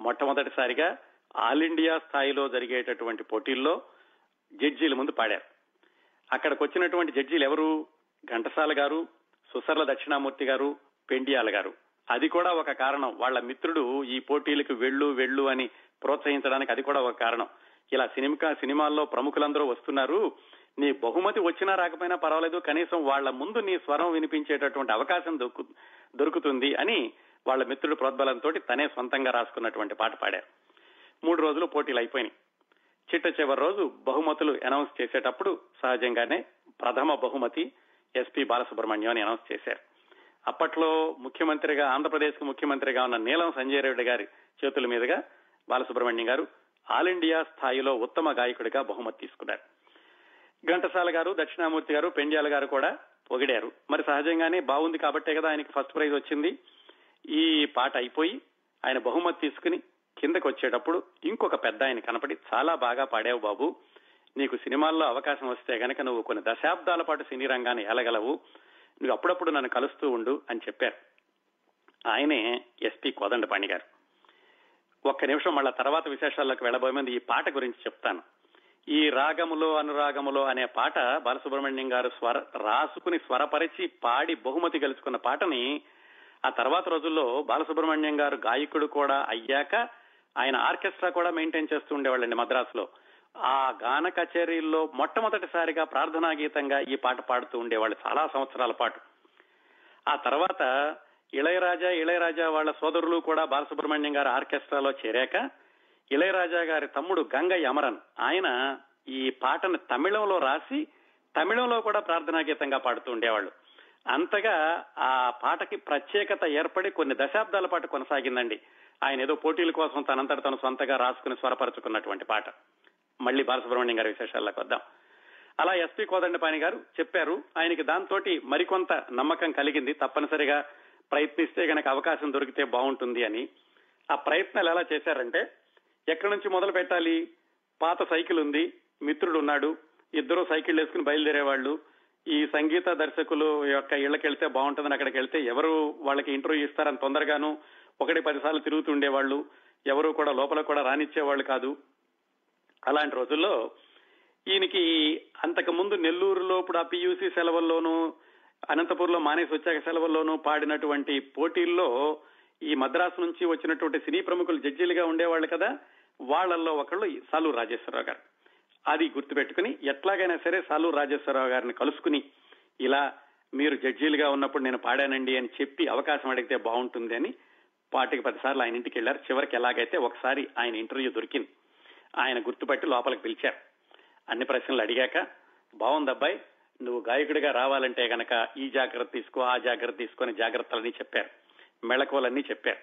మొట్టమొదటిసారిగా ఆల్ ఇండియా స్థాయిలో జరిగేటటువంటి పోటీల్లో జడ్జీల ముందు పాడారు. అక్కడికి వచ్చినటువంటి జడ్జీలు ఎవరు? ఘంటసాల గారు సుసర్ల దక్షిణామూర్తి గారు పెండియాల గారు. అది కూడా ఒక కారణం. వాళ్ళ మిత్రుడు ఈ పోటీలకు వెళ్ళు వెళ్ళు అని ప్రోత్సహించడానికి అది కూడా ఒక కారణం. ఇలా సినిమా సినిమాల్లో ప్రముఖులందరూ వస్తున్నారు. నీ బహుమతి వచ్చినా రాకపోయినా పర్వాలేదు కనీసం వాళ్ళ ముందు నీ స్వరం వినిపించేటటువంటి అవకాశం దొరుకు దొరుకుతుంది అని వాళ్ళ మిత్రుడు ప్రోద్బలంతో తనే సొంతంగా రాసుకున్నటువంటి పాట పాడారు. మూడు రోజులు పోటీలు అయిపోయినాయి. చిట్ట చివరి రోజు బహుమతులు అనౌన్స్ చేసేటప్పుడు సహజంగానే ప్రథమ బహుమతి ఎస్పీ బాలసుబ్రహ్మణ్యం అని అనౌన్స్ చేశారు. అప్పట్లో ముఖ్యమంత్రిగా ఆంధ్రప్రదేశ్కు ముఖ్యమంత్రిగా ఉన్న నీలం సంజయ్ రెడ్డి గారి చేతుల మీదుగా బాలసుబ్రహ్మణ్యం గారు ఆల్ ఇండియా స్థాయిలో ఉత్తమ గాయకుడిగా బహుమతి తీసుకున్నారు. ఘంటసాల గారు దక్షిణామూర్తి గారు పెండ్యాల గారు కూడా పొగిడారు. మరి సహజంగానే బాగుంది కాబట్టే కదా ఆయనకి ఫస్ట్ ప్రైజ్ వచ్చింది. ఈ పాట అయిపోయి ఆయన బహుమతి తీసుకుని కిందకి వచ్చేటప్పుడు ఇంకొక పెద్ద ఆయన కనపడి చాలా బాగా పాడావు బాబు. నీకు సినిమాల్లో అవకాశం వస్తే గనక నువ్వు కొన్ని దశాబ్దాల పాటు సినీ రంగాన్ని ఎలగలవు నువ్వు అప్పుడప్పుడు నన్ను కలుస్తూ ఉండు అని చెప్పారు. ఆయనే ఎస్పీ కోదండపాణి గారు. ఒక్క నిమిషం మళ్ళా తర్వాత విశేషాల్లోకి వెళ్ళబోయే ముందు ఈ పాట గురించి చెప్తాను. ఈ రాగములో అనురాగములో అనే పాట బాలసుబ్రహ్మణ్యం గారు స్వర రాసుకుని స్వరపరిచి పాడి బహుమతి గెలుచుకున్న పాటని ఆ తర్వాత రోజుల్లో బాలసుబ్రహ్మణ్యం గారు గాయకుడు కూడా అయ్యాక ఆయన ఆర్కెస్ట్రా కూడా మెయింటైన్ చేస్తూ ఉండేవాళ్ళండి మద్రాసులో. ఆ గాన కచేరీల్లో మొట్టమొదటిసారిగా ప్రార్థనా గీతంగా ఈ పాట పాడుతూ ఉండేవాళ్ళు చాలా సంవత్సరాల పాటు. ఆ తర్వాత ఇళయరాజా ఇళయరాజా వాళ్ళ సోదరులు కూడా బాలసుబ్రహ్మణ్యం గారి ఆర్కెస్ట్రాలో చేరాక ఇళయరాజా గారి తమ్ముడు గంగయ్య అమరన్ ఆయన ఈ పాటను తమిళంలో రాసి తమిళంలో కూడా ప్రార్థనా గీతంగా పాడుతూ ఉండేవాళ్ళు. అంతగా ఆ పాటకి ప్రత్యేకత ఏర్పడి కొన్ని దశాబ్దాల పాటు కొనసాగిందండి. ఆయన ఏదో పోటీల కోసం తనంతట తను సొంతగా రాసుకుని స్వరపరచుకున్నటువంటి పాట. మళ్ళీ బాలసుబ్రహ్మణ్యం గారి విశేషాల్లోకి వద్దాం. అలా ఎస్పీ కోదండపాణి గారు చెప్పారు ఆయనకి దాంతో మరికొంత నమ్మకం కలిగింది. తప్పనిసరిగా ప్రయత్నిస్తే గనక అవకాశం దొరికితే బాగుంటుంది అని. ఆ ప్రయత్నాలు ఎలా చేశారంటే ఎక్కడి నుంచి మొదలు పెట్టాలి? పాత సైకిల్ ఉంది మిత్రుడు ఉన్నాడు ఇద్దరు సైకిల్ వేసుకుని బయలుదేరేవాళ్ళు. ఈ సంగీత దర్శకులు యొక్క ఇళ్ళకి వెళ్తే బాగుంటుందని అక్కడికి వెళ్తే ఎవరు వాళ్ళకి ఇంటర్వ్యూ ఇస్తారని తొందరగాను ఒకటి పదిసార్లు తిరుగుతుండేవాళ్ళు ఎవరు కూడా లోపల కూడా రానిచ్చేవాళ్ళు కాదు. అలాంటి రోజుల్లో ఈయనకి అంతకు ముందు నెల్లూరులో ఇప్పుడు ఆ పియూసీ సెలవుల్లోనూ అనంతపురంలో మానేసి వచ్చాక సెలవుల్లోనూ పాడినటువంటి పోటీల్లో ఈ మద్రాసు నుంచి వచ్చినటువంటి సినీ ప్రముఖులు జడ్జీలుగా ఉండేవాళ్ళు కదా వాళ్ళల్లో ఒకళ్ళు సాలు రాజేశ్వరరావు గారు. అది గుర్తుపెట్టుకుని ఎట్లాగైనా సరే సాలు రాజేశ్వరరావు గారిని కలుసుకుని ఇలా మీరు జడ్జీలుగా ఉన్నప్పుడు నేను పాడానండి అని చెప్పి అవకాశం అడిగితే బాగుంటుంది అని పాటికి పదిసార్లు ఆయన ఇంటికి వెళ్ళారు చివరికి ఎలాగైతే ఒకసారి ఆయన ఇంటర్వ్యూ దొరికింది. ఆయన గుర్తుపట్టి లోపలికి పిలిచారు. అన్ని ప్రశ్నలు అడిగాక బాగుంది అబ్బాయి నువ్వు గాయకుడిగా రావాలంటే గనక ఈ జాగ్రత్త తీసుకో ఆ జాగ్రత్త తీసుకొని జాగ్రత్తలన్నీ చెప్పారు. మెళకువలన్నీ చెప్పారు.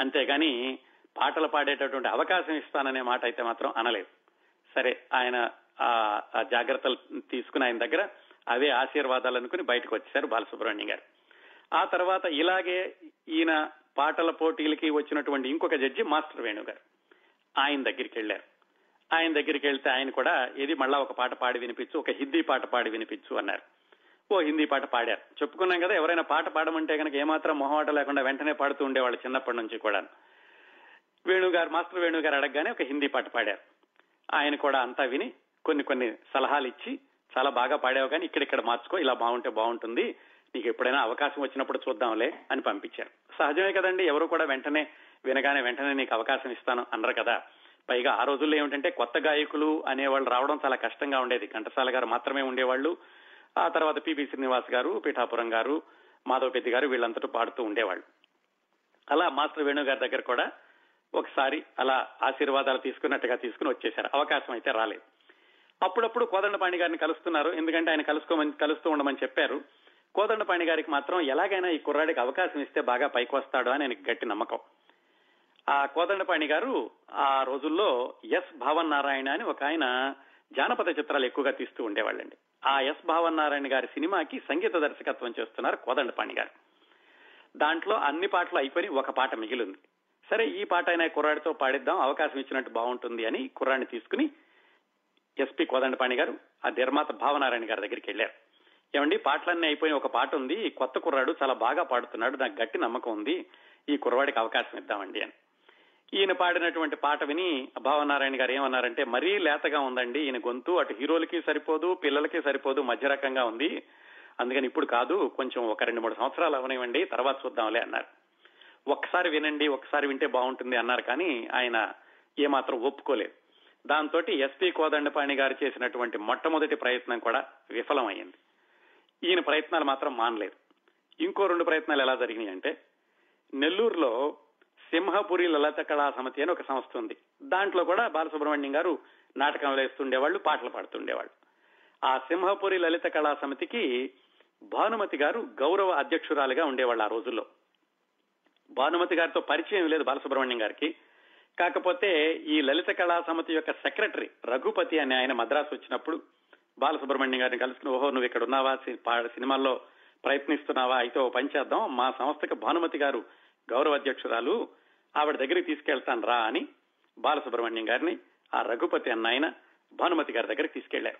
అంతేగాని పాటలు పాడేటటువంటి అవకాశం ఇస్తాననే మాట అయితే మాత్రం అనలేదు. సరే ఆయన ఆ జాగ్రత్తలు తీసుకుని ఆయన దగ్గర అవే ఆశీర్వాదాలు అనుకుని బయటకు వచ్చేశారు బాలసుబ్రహ్మణ్యం గారు. ఆ తర్వాత ఇలాగే ఈయన పాటల పోటీలకి వచ్చినటువంటి ఇంకొక జడ్జి మాస్టర్ వేణు గారు ఆయన దగ్గరికి వెళ్ళారు ఆయన దగ్గరికి వెళ్తే ఆయన కూడా ఇది మళ్ళా ఒక పాట పాడి వినిపించు ఒక హిందీ పాట పాడి వినిపించు అన్నారు. ఓ హిందీ పాట పాడారు. చెప్పుకున్నాం కదా ఎవరైనా పాట పాడమంటే కనుక ఏమాత్రం మొహమాట లేకుండా వెంటనే పాడుతూ ఉండేవాళ్ళు చిన్నప్పటి నుంచి కూడా వేణుగారు మాస్టర్ వేణుగారు అడగగానే ఒక హిందీ పాట పాడారు. ఆయన కూడా అంతా విని కొన్ని కొన్ని సలహాలు ఇచ్చి చాలా బాగా పాడావు కానీ ఇక్కడిక్కడ మార్చుకో ఇలా బాగుంటే బాగుంటుంది నీకు ఎప్పుడైనా అవకాశం వచ్చినప్పుడు చూద్దాంలే అని పంపించారు. సహజమే కదండి ఎవరు కూడా వెంటనే వినగానే వెంటనే నీకు అవకాశం ఇస్తాను అన్నారు కదా. పైగా ఆ రోజుల్లో ఏమిటంటే కొత్త గాయకులు అనేవాళ్ళు రావడం చాలా కష్టంగా ఉండేది. ఘంటసాల గారు మాత్రమే ఉండేవాళ్ళు. ఆ తర్వాత పివి శ్రీనివాస్ గారు పీఠాపురం గారు మాధవపెద్ది గారు వీళ్ళంతటూ పాడుతూ ఉండేవాళ్ళు. అలా మాస్టర్ వేణు గారి దగ్గర కూడా ఒకసారి అలా ఆశీర్వాదాలు తీసుకున్నట్టుగా తీసుకుని వచ్చేశారు. అవకాశం అయితే రాలేదు. అప్పుడప్పుడు కోదండపాణి గారిని కలుస్తున్నారు. ఎందుకంటే ఆయన కలుసుకోమని కలుస్తూ ఉండమని చెప్పారు. కోదండపాణి గారికి మాత్రం ఎలాగైనా ఈ కుర్రాడికి అవకాశం ఇస్తే బాగా పైకి వస్తాడు అని ఆయనకి గట్టి నమ్మకం. ఆ కోదండపాణి గారు ఆ రోజుల్లో ఎస్ భావన్ నారాయణ అని ఒక ఆయన జానపద చిత్రాలు ఎక్కువగా తీస్తూ ఉండేవాళ్ళండి. ఆ ఎస్ భావన్ నారాయణ గారి సినిమాకి సంగీత దర్శకత్వం చేస్తున్నారు కోదండపాణి గారు. దాంట్లో అన్ని పాటలు అయిపోయి ఒక పాట మిగిలింది. సరే ఈ పాట అయినా కుర్రాడితో పాడిద్దాం అవకాశం ఇచ్చినట్టు బాగుంటుంది అని కుర్రాడిని తీసుకుని ఎస్పి కోదండపాణి గారు ఆ నిర్మాత భావనారాయణ గారి దగ్గరికి వెళ్ళారు ఏమండి పాటలన్నీ అయిపోయి ఒక పాట ఉంది కొత్త కుర్రాడు చాలా బాగా పాడుతున్నాడు నాకు గట్టి నమ్మకం ఉంది ఈ కుర్రవాడికి అవకాశం ఇద్దామండి అని. ఈయన పాడినటువంటి పాట విని భావనారాయణ గారు ఏమన్నారంటే మరీ లేతగా ఉందండి ఈయన గొంతు. అటు హీరోలకి సరిపోదు పిల్లలకి సరిపోదు మధ్య రకంగా ఉంది. అందుకని ఇప్పుడు కాదు కొంచెం ఒక రెండు మూడు సంవత్సరాలు అవనివ్వండి తర్వాత చూద్దాంలే అన్నారు. ఒక్కసారి వినండి ఒకసారి వింటే బాగుంటుంది అన్నారు. కానీ ఆయన ఏమాత్రం ఒప్పుకోలేదు. దాంతో ఎస్పీ కోదండపాణి గారు చేసినటువంటి మొట్టమొదటి ప్రయత్నం కూడా విఫలమైంది ఈయన ప్రయత్నాలు మాత్రం మానలేదు. ఇంకో రెండు ప్రయత్నాలు ఎలా జరిగినాయి అంటే నెల్లూరులో సింహపురి లలిత కళా సమితి అని ఒక సంస్థ ఉంది. దాంట్లో కూడా బాలసుబ్రహ్మణ్యం గారు నాటకం వేస్తుండేవాళ్ళు పాటలు పాడుతుండేవాళ్ళు. ఆ సింహపురి లలిత కళా సమితికి భానుమతి గారు గౌరవ అధ్యక్షురాలుగా ఉండేవాళ్ళు ఆ రోజుల్లో. భానుమతి గారితో పరిచయం లేదు బాలసుబ్రహ్మణ్యం గారికి. కాకపోతే ఈ లలిత కళా సమితి యొక్క సెక్రటరీ రఘుపతి అని ఆయన మద్రాసు వచ్చినప్పుడు బాలసుబ్రహ్మణ్యం గారిని కలుసుకుని ఓహో నువ్వు ఇక్కడ ఉన్నావా? సినిమాల్లో ప్రయత్నిస్తున్నావా? అయితే ఓ పని చేద్దాం. మా సంస్థకి భానుమతి గారు గౌరవ అధ్యక్షురాలు ఆవిడ దగ్గరికి తీసుకెళ్తాను రా అని బాలసుబ్రహ్మణ్యం గారిని ఆ రఘుపతి అన్న ఆయన భానుమతి గారి దగ్గరికి తీసుకెళ్ళారు.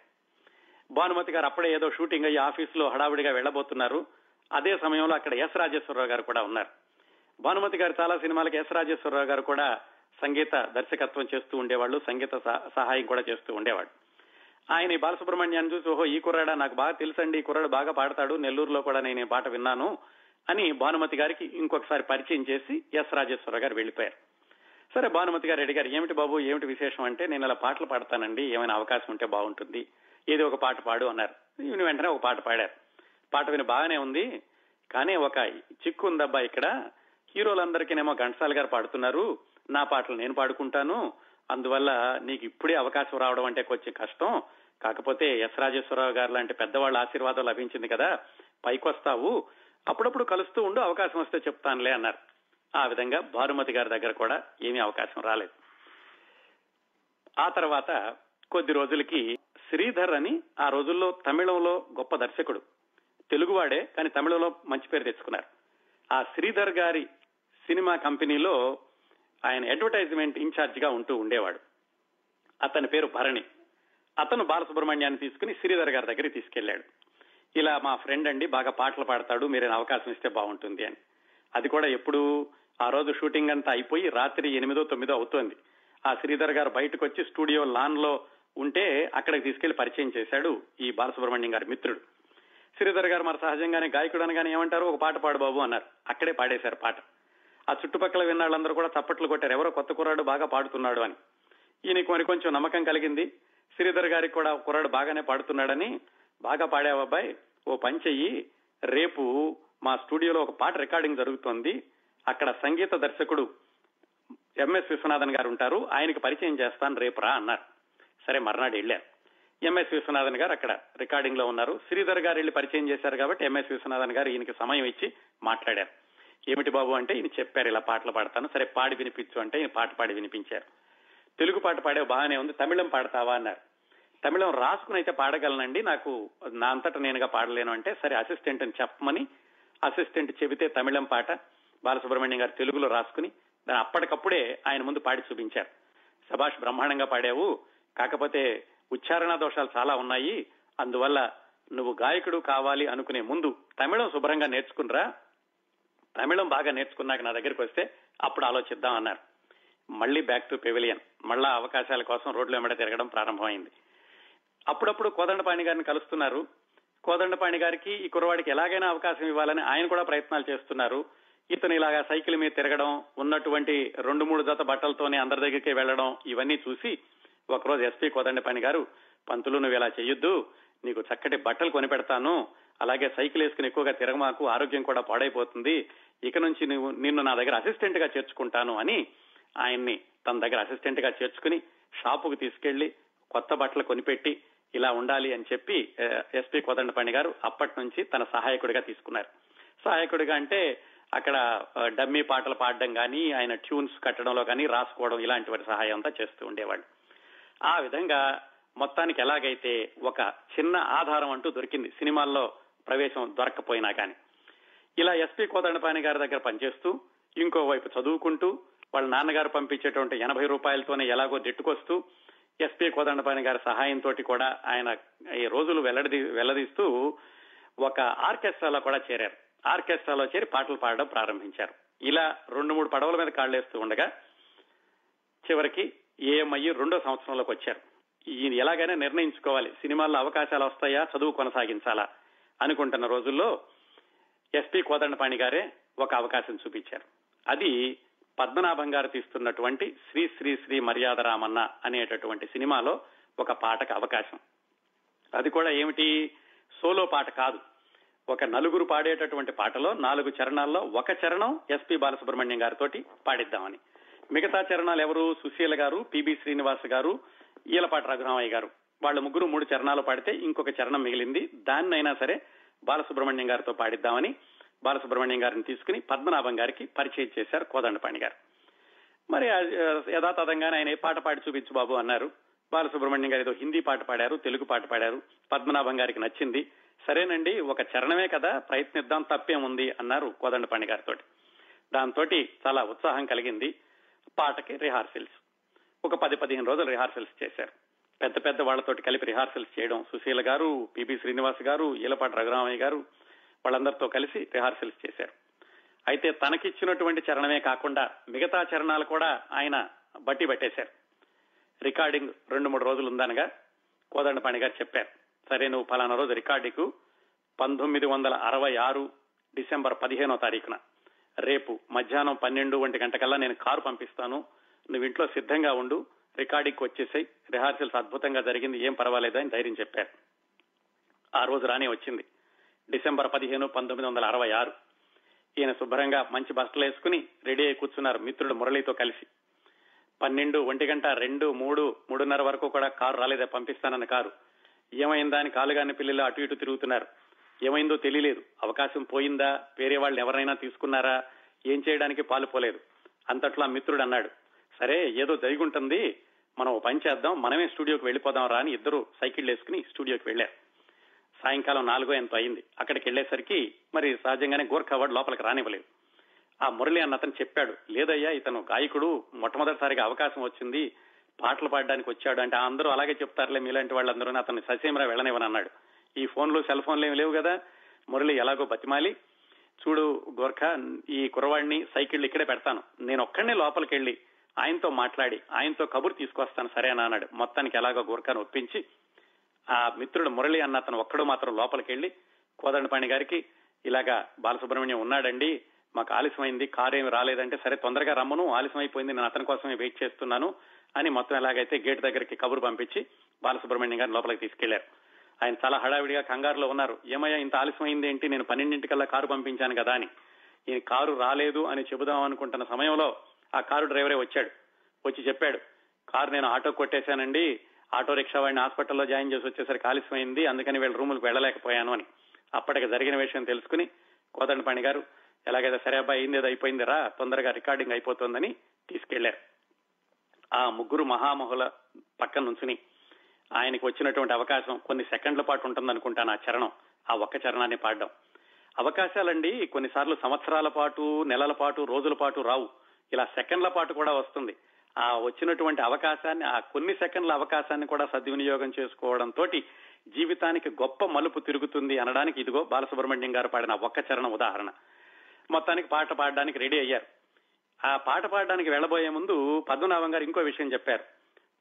భానుమతి గారు అప్పుడే ఏదో షూటింగ్ అయ్యి ఆఫీసులో హడావిడిగా వెళ్ళబోతున్నారు అదే సమయంలో అక్కడ ఎస్ రాజేశ్వరరావు గారు కూడా ఉన్నారు. భానుమతి గారు చాలా సినిమాలకు ఎస్ రాజేశ్వరరావు గారు కూడా సంగీత దర్శకత్వం చేస్తూ ఉండేవాళ్ళు సంగీత సహాయం కూడా చేస్తూ ఉండేవాడు ఆయన ఈ బాలసుబ్రహ్మణ్యాన్ని చూసి ఓహో ఈ కుర్రాడా? నాకు బాగా తెలుసండి ఈ కుర్రాడు బాగా పాడతాడు నెల్లూరులో కూడా నేను ఈ పాట విన్నాను. అని భానుమతి గారికి ఇంకొకసారి పరిచయం చేసి ఎస్ రాజేశ్వరరావు గారు వెళ్ళిపోయారు సరే భానుమతి గారు అడిగారు ఏమిటి బాబు ఏమిటి విశేషం? అంటే నేను ఇలా పాటలు పాడతానండి ఏమైనా అవకాశం ఉంటే బాగుంటుంది. ఏదో ఒక పాట పాడు అన్నారు. ఈయన వెంటనే ఒక పాట పాడారు. పాట విని బాగానే ఉంది. కానీ ఒక చిక్కు ఉందబ్బా ఇక్కడ. హీరోలందరికీనేమో ఘంటసాల గారు పాడుతున్నారు. నా పాటలు నేను పాడుకుంటాను. అందువల్ల నీకు ఇప్పుడే అవకాశం రావడం అంటే కొంచెం కష్టం. కాకపోతే ఎస్ రాజేశ్వరరావు గారు లాంటి పెద్దవాళ్ళ ఆశీర్వాదం లభించింది కదా. పైకొస్తావు. అప్పుడప్పుడు కలుస్తూ ఉండు అవకాశం వస్తే చెప్తానులే అన్నారు. ఆ విధంగా భానుమతి గారి దగ్గర కూడా ఏమీ అవకాశం రాలేదు. ఆ తర్వాత కొద్ది రోజులకి శ్రీధర్ అని ఆ రోజుల్లో తమిళంలో గొప్ప దర్శకుడు. తెలుగువాడే కానీ తమిళంలో మంచి పేరు తెచ్చుకున్నారు. ఆ శ్రీధర్ గారి సినిమా కంపెనీలో ఆయన అడ్వర్టైజ్మెంట్ ఇన్ఛార్జ్గా ఉంటూ ఉండేవాడు. అతని పేరు భరణి. అతను బాలసుబ్రహ్మణ్యాన్ని తీసుకుని శ్రీధర్ గారి దగ్గరికి తీసుకెళ్ళాడు ఇలా మా ఫ్రెండ్ అండి బాగా పాటలు పాడతాడు మీరు అవకాశం ఇస్తే బాగుంటుంది అని. అది కూడా ఎప్పుడు ఆ రోజు షూటింగ్ అంతా అయిపోయి రాత్రి ఎనిమిదో తొమ్మిదో అవుతోంది. ఆ శ్రీధర్ గారు బయటకు వచ్చి స్టూడియో లాన్లో ఉంటే అక్కడికి తీసుకెళ్ళి పరిచయం చేశాడు ఈ బాలసుబ్రహ్మణ్యం గారి మిత్రుడు. శ్రీధర్ గారు మరి సహజంగానే గాయకుడు అనగానే ఏమంటారు? ఒక పాట పాడు బాబు అన్నారు. అక్కడే పాడేశారు పాట. ఆ చుట్టుపక్కల విన్నాళ్ళందరూ కూడా చప్పట్లు కొట్టారు. ఎవరో కొత్త కుర్రాడు బాగా పాడుతున్నాడు అని. ఈయనకి మరి కొంచెం నమ్మకం కలిగింది. శ్రీధర్ గారికి కూడా కుర్రాడు బాగానే పాడుతున్నాడని బాగా పాడావబ్బాయి ఓ పని చెయ్యి. రేపు మా స్టూడియోలో ఒక పాట రికార్డింగ్ జరుగుతోంది. అక్కడ సంగీత దర్శకుడు ఎంఎస్ విశ్వనాథన్ గారు ఉంటారు. ఆయనకి పరిచయం చేస్తాను రేపు రా అన్నారు. సరే మర్నాడు వెళ్ళారు ఎంఎస్ విశ్వనాథన్ గారు అక్కడ రికార్డింగ్లో ఉన్నారు. శ్రీధర్ గారు వెళ్ళి పరిచయం చేశారు కాబట్టి ఎంఎస్ విశ్వనాథన్ గారు ఈయనకి సమయం ఇచ్చి మాట్లాడారు. ఏమిటి బాబు అంటే ఈయన చెప్పారు ఇలా పాటలు పాడతాను. సరే పాడి వినిపించు అంటే ఈయన పాట పాడి వినిపించారు. తెలుగు పాట పాడే బాగానే ఉంది. తమిళం పాడతావా అన్నారు. తమిళం రాసుకుని అయితే పాడగలనండి. నాకు నా అంతటా నేనుగా పాడలేను అంటే సరే అసిస్టెంట్ అని చెప్పమని అసిస్టెంట్ చెబితే తమిళం పాట బాలసుబ్రహ్మణ్యం గారు తెలుగులో రాసుకుని దాన్ని అప్పటికప్పుడే ఆయన ముందు పాడి చూపించారు. సభాష్ బ్రహ్మాండంగా పాడావు. కాకపోతే ఉచ్చారణ దోషాలు చాలా ఉన్నాయి. అందువల్ల నువ్వు గాయకుడు కావాలి అనుకునే ముందు తమిళం శుభ్రంగా నేర్చుకునిరా? తమిళం బాగా నేర్చుకున్నాక నా దగ్గరికి వస్తే అప్పుడు ఆలోచిద్దాం అన్నారు. మళ్ళీ బ్యాక్ టు పెవిలియన్ మళ్ళా అవకాశాల కోసం రోడ్లు వెంబడ తిరగడం ప్రారంభమైంది. అప్పుడప్పుడు కోదండపాణి గారిని కలుస్తున్నారు. కోదండపాణి గారికి ఈ కుర్రవాడికి ఎలాగైనా అవకాశం ఇవ్వాలని ఆయన కూడా ప్రయత్నాలు చేస్తున్నారు. ఇతను ఇలాగా సైకిల్ మీద తిరగడం ఉన్నటువంటి రెండు మూడు జత బట్టలతోనే అందరి దగ్గరికి వెళ్ళడం ఇవన్నీ చూసి ఒకరోజు ఎస్పీ కోదండపాణి గారు పంతులు నువ్వు ఇలా చేయొద్దు నీకు చక్కటి బట్టలు కొనిపెడతాను అలాగే సైకిల్ వేసుకుని ఎక్కువగా తిరగమాకు ఆరోగ్యం కూడా పాడైపోతుంది. ఇక నుంచి నువ్వు నిన్ను నా దగ్గర అసిస్టెంట్గా చేర్చుకుంటాను అని ఆయన్ని తన దగ్గర అసిస్టెంట్గా చేర్చుకుని షాపుకు తీసుకెళ్ళి కొత్త బట్టలు కొనిపెట్టి ఇలా ఉండాలి అని చెప్పి ఎస్పీ కోదండపాణి గారు అప్పటి నుంచి తన సహాయకుడిగా తీసుకున్నారు. సహాయకుడిగా అంటే అక్కడ డమ్మీ పాటలు పాడడం కానీ ఆయన ట్యూన్స్ కట్టడంలో కానీ రాసుకోవడం ఇలాంటి వాటి సహాయం అంతా చేస్తూ ఉండేవాళ్ళు. ఆ విధంగా మొత్తానికి ఎలాగైతే ఒక చిన్న ఆధారం అంటూ దొరికింది సినిమాల్లో ప్రవేశం దొరకపోయినా కానీ. ఇలా ఎస్పీ కోదండపాణి గారి దగ్గర పనిచేస్తూ ఇంకోవైపు చదువుకుంటూ వాళ్ళ నాన్నగారు పంపించేటువంటి ఎనభై రూపాయలతోనే ఎలాగో నెట్టుకొస్తూ ఎస్పీ కోదండపాణి గారి సహాయంతో కూడా ఆయన ఈ రోజులు వెల్లడి వెల్లదీస్తూ ఒక ఆర్కెస్ట్రాలో కూడా చేరారు. ఆర్కెస్ట్రాలో చేరి పాటలు పాడడం ప్రారంభించారు. ఇలా రెండు మూడు పడవల మీద కాళ్ళేస్తూ ఉండగా చివరికి ఏఎంఐ రెండో సంవత్సరంలోకి వచ్చారు. ఈయన ఎలాగైనా నిర్ణయించుకోవాలి. సినిమాల్లో అవకాశాలు వస్తాయా? చదువు కొనసాగించాలా? అనుకుంటున్న రోజుల్లో ఎస్పీ కోదండపాణి గారే ఒక అవకాశం చూపించారు. అది పద్మనాభం గారు తీస్తున్నటువంటి శ్రీ శ్రీ శ్రీ మర్యాద రామన్న అనేటటువంటి సినిమాలో ఒక పాటకు అవకాశం. అది కూడా ఏమిటి? సోలో పాట కాదు. ఒక నలుగురు పాడేటటువంటి పాటలో నాలుగు చరణాల్లో ఒక చరణం ఎస్పి బాలసుబ్రహ్మణ్యం గారితో పాడిద్దామని. మిగతా చరణాలు ఎవరు? సుశీల గారు పిబి శ్రీనివాస్ గారు ఈలపాటి రఘురామయ్య గారు. వాళ్ళ ముగ్గురు మూడు చరణాలు పాడితే ఇంకొక చరణం మిగిలింది. దాన్నైనా సరే బాలసుబ్రహ్మణ్యం గారితో పాడిద్దామని బాలసుబ్రహ్మణ్యం గారిని తీసుకుని పద్మనాభం గారికి పరిచయం చేశారు కోదండపాణి గారు. మరి యథాతథంగానే ఆయన పాట పాడి చూపించు బాబు అన్నారు. బాలసుబ్రహ్మణ్యం గారు ఏదో హిందీ పాట పాడారు తెలుగు పాట పాడారు. పద్మనాభం గారికి నచ్చింది. సరేనండి ఒక చరణమే కదా ప్రయత్నిద్దాం తప్పేముంది అన్నారు కోదండపాణి గారితో దాంతో చాలా ఉత్సాహం కలిగింది పాటకి రిహార్సల్స్. ఒక పది పదిహేను రోజులు రిహార్సల్స్ చేశారు. పెద్ద పెద్ద వాళ్ళతోటి కలిపి రిహార్సల్స్ చేయడం సుశీల గారు పిబి శ్రీనివాస్ గారు ఈలపాటి రఘురామయ్య గారు వాళ్ళందరితో కలిసి రిహార్సల్స్ చేశారు. అయితే తనకిచ్చినటువంటి చరణమే కాకుండా మిగతా చరణాలు కూడా ఆయన బట్టి పట్టేశారు. రికార్డింగ్ రెండు మూడు రోజులు ఉందనగా కోదండపాణి గారు చెప్పారు. సరే నువ్వు ఫలానా రోజు రికార్డింగ్ పంతొమ్మిది వందల అరవై ఆరు డిసెంబర్ పదిహేనో తారీఖున రేపు మధ్యాహ్నం పన్నెండు ఒంటి గంటకల్లా నేను కారు పంపిస్తాను. నువ్వు ఇంట్లో సిద్ధంగా ఉండు రికార్డింగ్కి వచ్చేసాయి. రిహార్సల్స్ అద్భుతంగా జరిగింది ఏం పర్వాలేదు అని ధైర్యం చెప్పారు. ఆ రోజు రానే వచ్చింది. డిసెంబర్ పదిహేను పంతొమ్మిది వందల అరవై ఆరు. ఈయన శుభ్రంగా మంచి బట్టలు వేసుకుని రెడీ అయి కూర్చున్నారు మిత్రుడు మురళితో కలిసి. పన్నెండు ఒంటి గంట రెండు మూడు మూడున్నర వరకు కూడా కారు రాలేదే పంపిస్తానన్న కారు. ఏమైందా అని కాలుగాని పిల్లలు అటు ఇటు తిరుగుతున్నారు. ఏమైందో తెలియలేదు. అవకాశం పోయిందా? వేరే వాళ్ళు ఎవరైనా తీసుకున్నారా? ఏం చేయడానికి పాలు పోలేదు. అంతట్లో ఆ మిత్రుడు అన్నాడు సరే ఏదో జరిగి ఉంటుంది. మనం పని చేద్దాం. మనమే స్టూడియోకి వెళ్ళిపోదాం రా అని ఇద్దరు సైకిల్ వేసుకుని స్టూడియోకి వెళ్ళారు. సాయంకాలం నాలుగో ఎంతో అయింది. అక్కడికి వెళ్ళేసరికి మరి సహజంగానే గోర్ఖా వాడు లోపలికి రానివ్వలేదు. ఆ మురళి అన్న అతను చెప్పాడు లేదయ్యా ఇతను గాయకుడు. మొట్టమొదటిసారిగా అవకాశం వచ్చింది. పాటలు పాడడానికి వచ్చాడు అంటే అందరూ అలాగే చెప్తారులే మీలాంటి వాళ్ళందరూ అతను ససేమరా వెళ్ళనివ్వనన్నాడు ఈ ఫోన్లు సెల్ ఫోన్లు ఏమి లేవు కదా? మురళి ఎలాగో బతిమాలి. చూడు గోర్ఖా ఈ కురవాడిని సైకిళ్ళు ఇక్కడే పెడతాను. నేను ఒక్కడనే లోపలికి వెళ్ళి ఆయనతో మాట్లాడి ఆయనతో కబురు తీసుకొస్తాను సరేనా అన్నాడు. మొత్తానికి ఎలాగో గోర్ఖాను ఒప్పించి ఆ మిత్రుడు మురళి అన్న అతను ఒక్కడు మాత్రం లోపలికి వెళ్ళి కోదండపాణి గారికి ఇలాగా బాలసుబ్రహ్మణ్యం ఉన్నాడండి మాకు ఆలస్యమైంది కారు ఏమి రాలేదంటే సరే తొందరగా రమ్మను ఆలస్యం అయిపోయింది నేను అతని కోసమే వెయిట్ చేస్తున్నాను అని మొత్తం ఎలాగైతే గేట్ దగ్గరికి కబురు పంపించి బాలసుబ్రహ్మణ్యం గారిని లోపలికి తీసుకెళ్ళారు. ఆయన చాలా హడావిడిగా కంగారులో ఉన్నారు ఏమయ్యా ఇంత ఆలస్యమైంది ఏంటి నేను పన్నెండింటికల్లా కారు పంపించాను కదా అని. ఈయన కారు రాలేదు అని చెబుదాం అనుకుంటున్న సమయంలో ఆ కారు డ్రైవరే వచ్చాడు వచ్చి చెప్పాడు కారు నేను ఆటో కొట్టేశానండి ఆటో రిక్షా వాడిని హాస్పిటల్లో జాయిన్ చేసి వచ్చేసరికి ఆలస్యమైంది. అందుకని వీళ్ళ రూములకు వెళ్ళలేకపోయాను అని అప్పటికి జరిగిన విషయం తెలుసుకుని కోదండపాణి గారు ఎలాగైతే సరే అబ్బాయి అయింది ఏదో అయిపోయింది రా తొందరగా రికార్డింగ్ అయిపోతుందని తీసుకెళ్ళారు. ఆ ముగ్గురు మహామహుల పక్కన నుంచుని ఆయనకు వచ్చినటువంటి అవకాశం కొన్ని సెకండ్ల పాటు ఉంటుందనుకుంటాను ఆ చరణం ఆ ఒక్క చరణాన్ని పాడడం. అవకాశాలండి కొన్నిసార్లు సంవత్సరాల పాటు నెలల పాటు రోజుల పాటు రావు. ఇలా సెకండ్ల పాటు కూడా వస్తుంది. ఆ వచ్చినటువంటి అవకాశాన్ని ఆ కొన్ని సెకండ్ల అవకాశాన్ని కూడా సద్వినియోగం చేసుకోవడం తోటి జీవితానికి గొప్ప మలుపు తిరుగుతుంది అనడానికి ఇదిగో బాలసుబ్రహ్మణ్యం గారు పాడిన ఒక్క చరణం ఉదాహరణ. మొత్తానికి పాట పాడడానికి రెడీ అయ్యారు. ఆ పాట పాడడానికి వెళ్ళబోయే ముందు పద్మనాభం గారు ఇంకో విషయం చెప్పారు.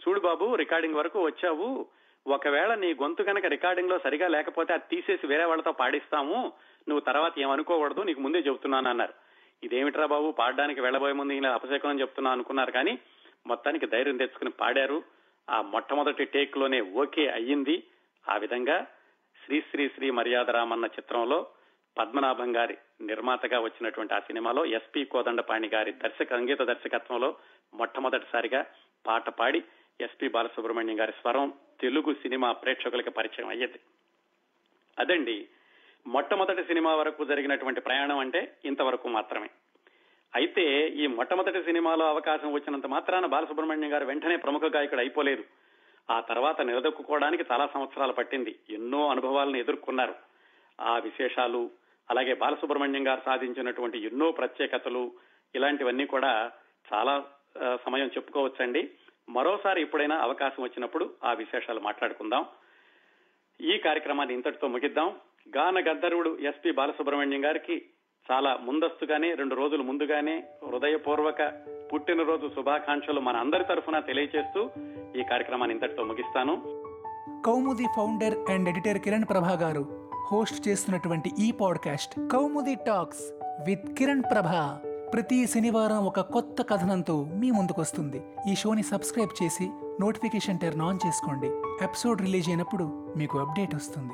చూడు బాబు రికార్డింగ్ వరకు వచ్చావు. ఒకవేళ నీ గొంతు కనుక రికార్డింగ్లో సరిగా లేకపోతే అది తీసేసి వేరే వాళ్ళతో పాడిస్తాము. నువ్వు తర్వాత ఏమనుకోకూడదు నీకు ముందే చెబుతున్నాను అన్నారు. ఇదేమిట్రా బాబు పాడడానికి వెళ్ళబోయే ముందు ఇలా అపశకునం చెప్తున్నా అనుకున్నారు కానీ మొత్తానికి ధైర్యం తెచ్చుకుని పాడారు. ఆ మొట్టమొదటి టేక్లోనే ఓకే అయ్యింది. ఆ విధంగా శ్రీ శ్రీ శ్రీ మర్యాదరామన్న చిత్రంలో పద్మనాభం గారి నిర్మాతగా వచ్చినటువంటి ఆ సినిమాలో ఎస్పి కోదండపాణి గారి దర్శక సంగీత దర్శకత్వంలో మొట్టమొదటిసారిగా పాట పాడి ఎస్పి బాలసుబ్రహ్మణ్యం గారి స్వరం తెలుగు సినిమా ప్రేక్షకులకి పరిచయం అయ్యేది. అదండి మొట్టమొదటి సినిమా వరకు జరిగినటువంటి ప్రయాణం అంటే ఇంతవరకు మాత్రమే. అయితే ఈ మొట్టమొదటి సినిమాలో అవకాశం వచ్చినంత మాత్రాన బాలసుబ్రహ్మణ్యం గారు వెంటనే ప్రముఖ గాయకుడు అయిపోలేదు. ఆ తర్వాత నిలదొక్కుకోవడానికి చాలా సంవత్సరాలు పట్టింది. ఎన్నో అనుభవాలను ఎదుర్కొన్నారు. ఆ విశేషాలు అలాగే బాలసుబ్రహ్మణ్యం గారు సాధించినటువంటి ఎన్నో ప్రత్యేకతలు ఇలాంటివన్నీ కూడా చాలా సమయం చెప్పుకోవచ్చండి. మరోసారి ఎప్పుడైనా అవకాశం వచ్చినప్పుడు ఆ విశేషాలు మాట్లాడుకుందాం. ఈ కార్యక్రమాన్ని ఇంతటితో ముగిద్దాం. గాన గద్దరుడు ఎస్పి బాలసుబ్రహ్మణ్యం గారికి చాలా ముందస్తుగానే రెండు రోజులు ముందుగానే హృదయపూర్వక పుట్టినరోజు శుభాకాంక్షలు మన అందరి తరఫున తెలియజేస్తూ ఈ కార్యక్రమాన్ని ఇంతటితో ముగిస్తాను. Koumudi founder and editor Kiran Prabha garu host చేస్తున్నటువంటి ఈ podcast Koumudi talks with Kiran Prabha. ప్రతి శనివారం ఒక కొత్త కథనంతో మీ ముందుకొస్తుంది ఈ షోని సబ్స్క్రైబ్ చేసి నోటిఫికేషన్ టర్న్ ఆన్ చేసుకోండి. ఎపిసోడ్ రిలీజ్ అయినప్పుడు మీకు అప్డేట్ వస్తుంది.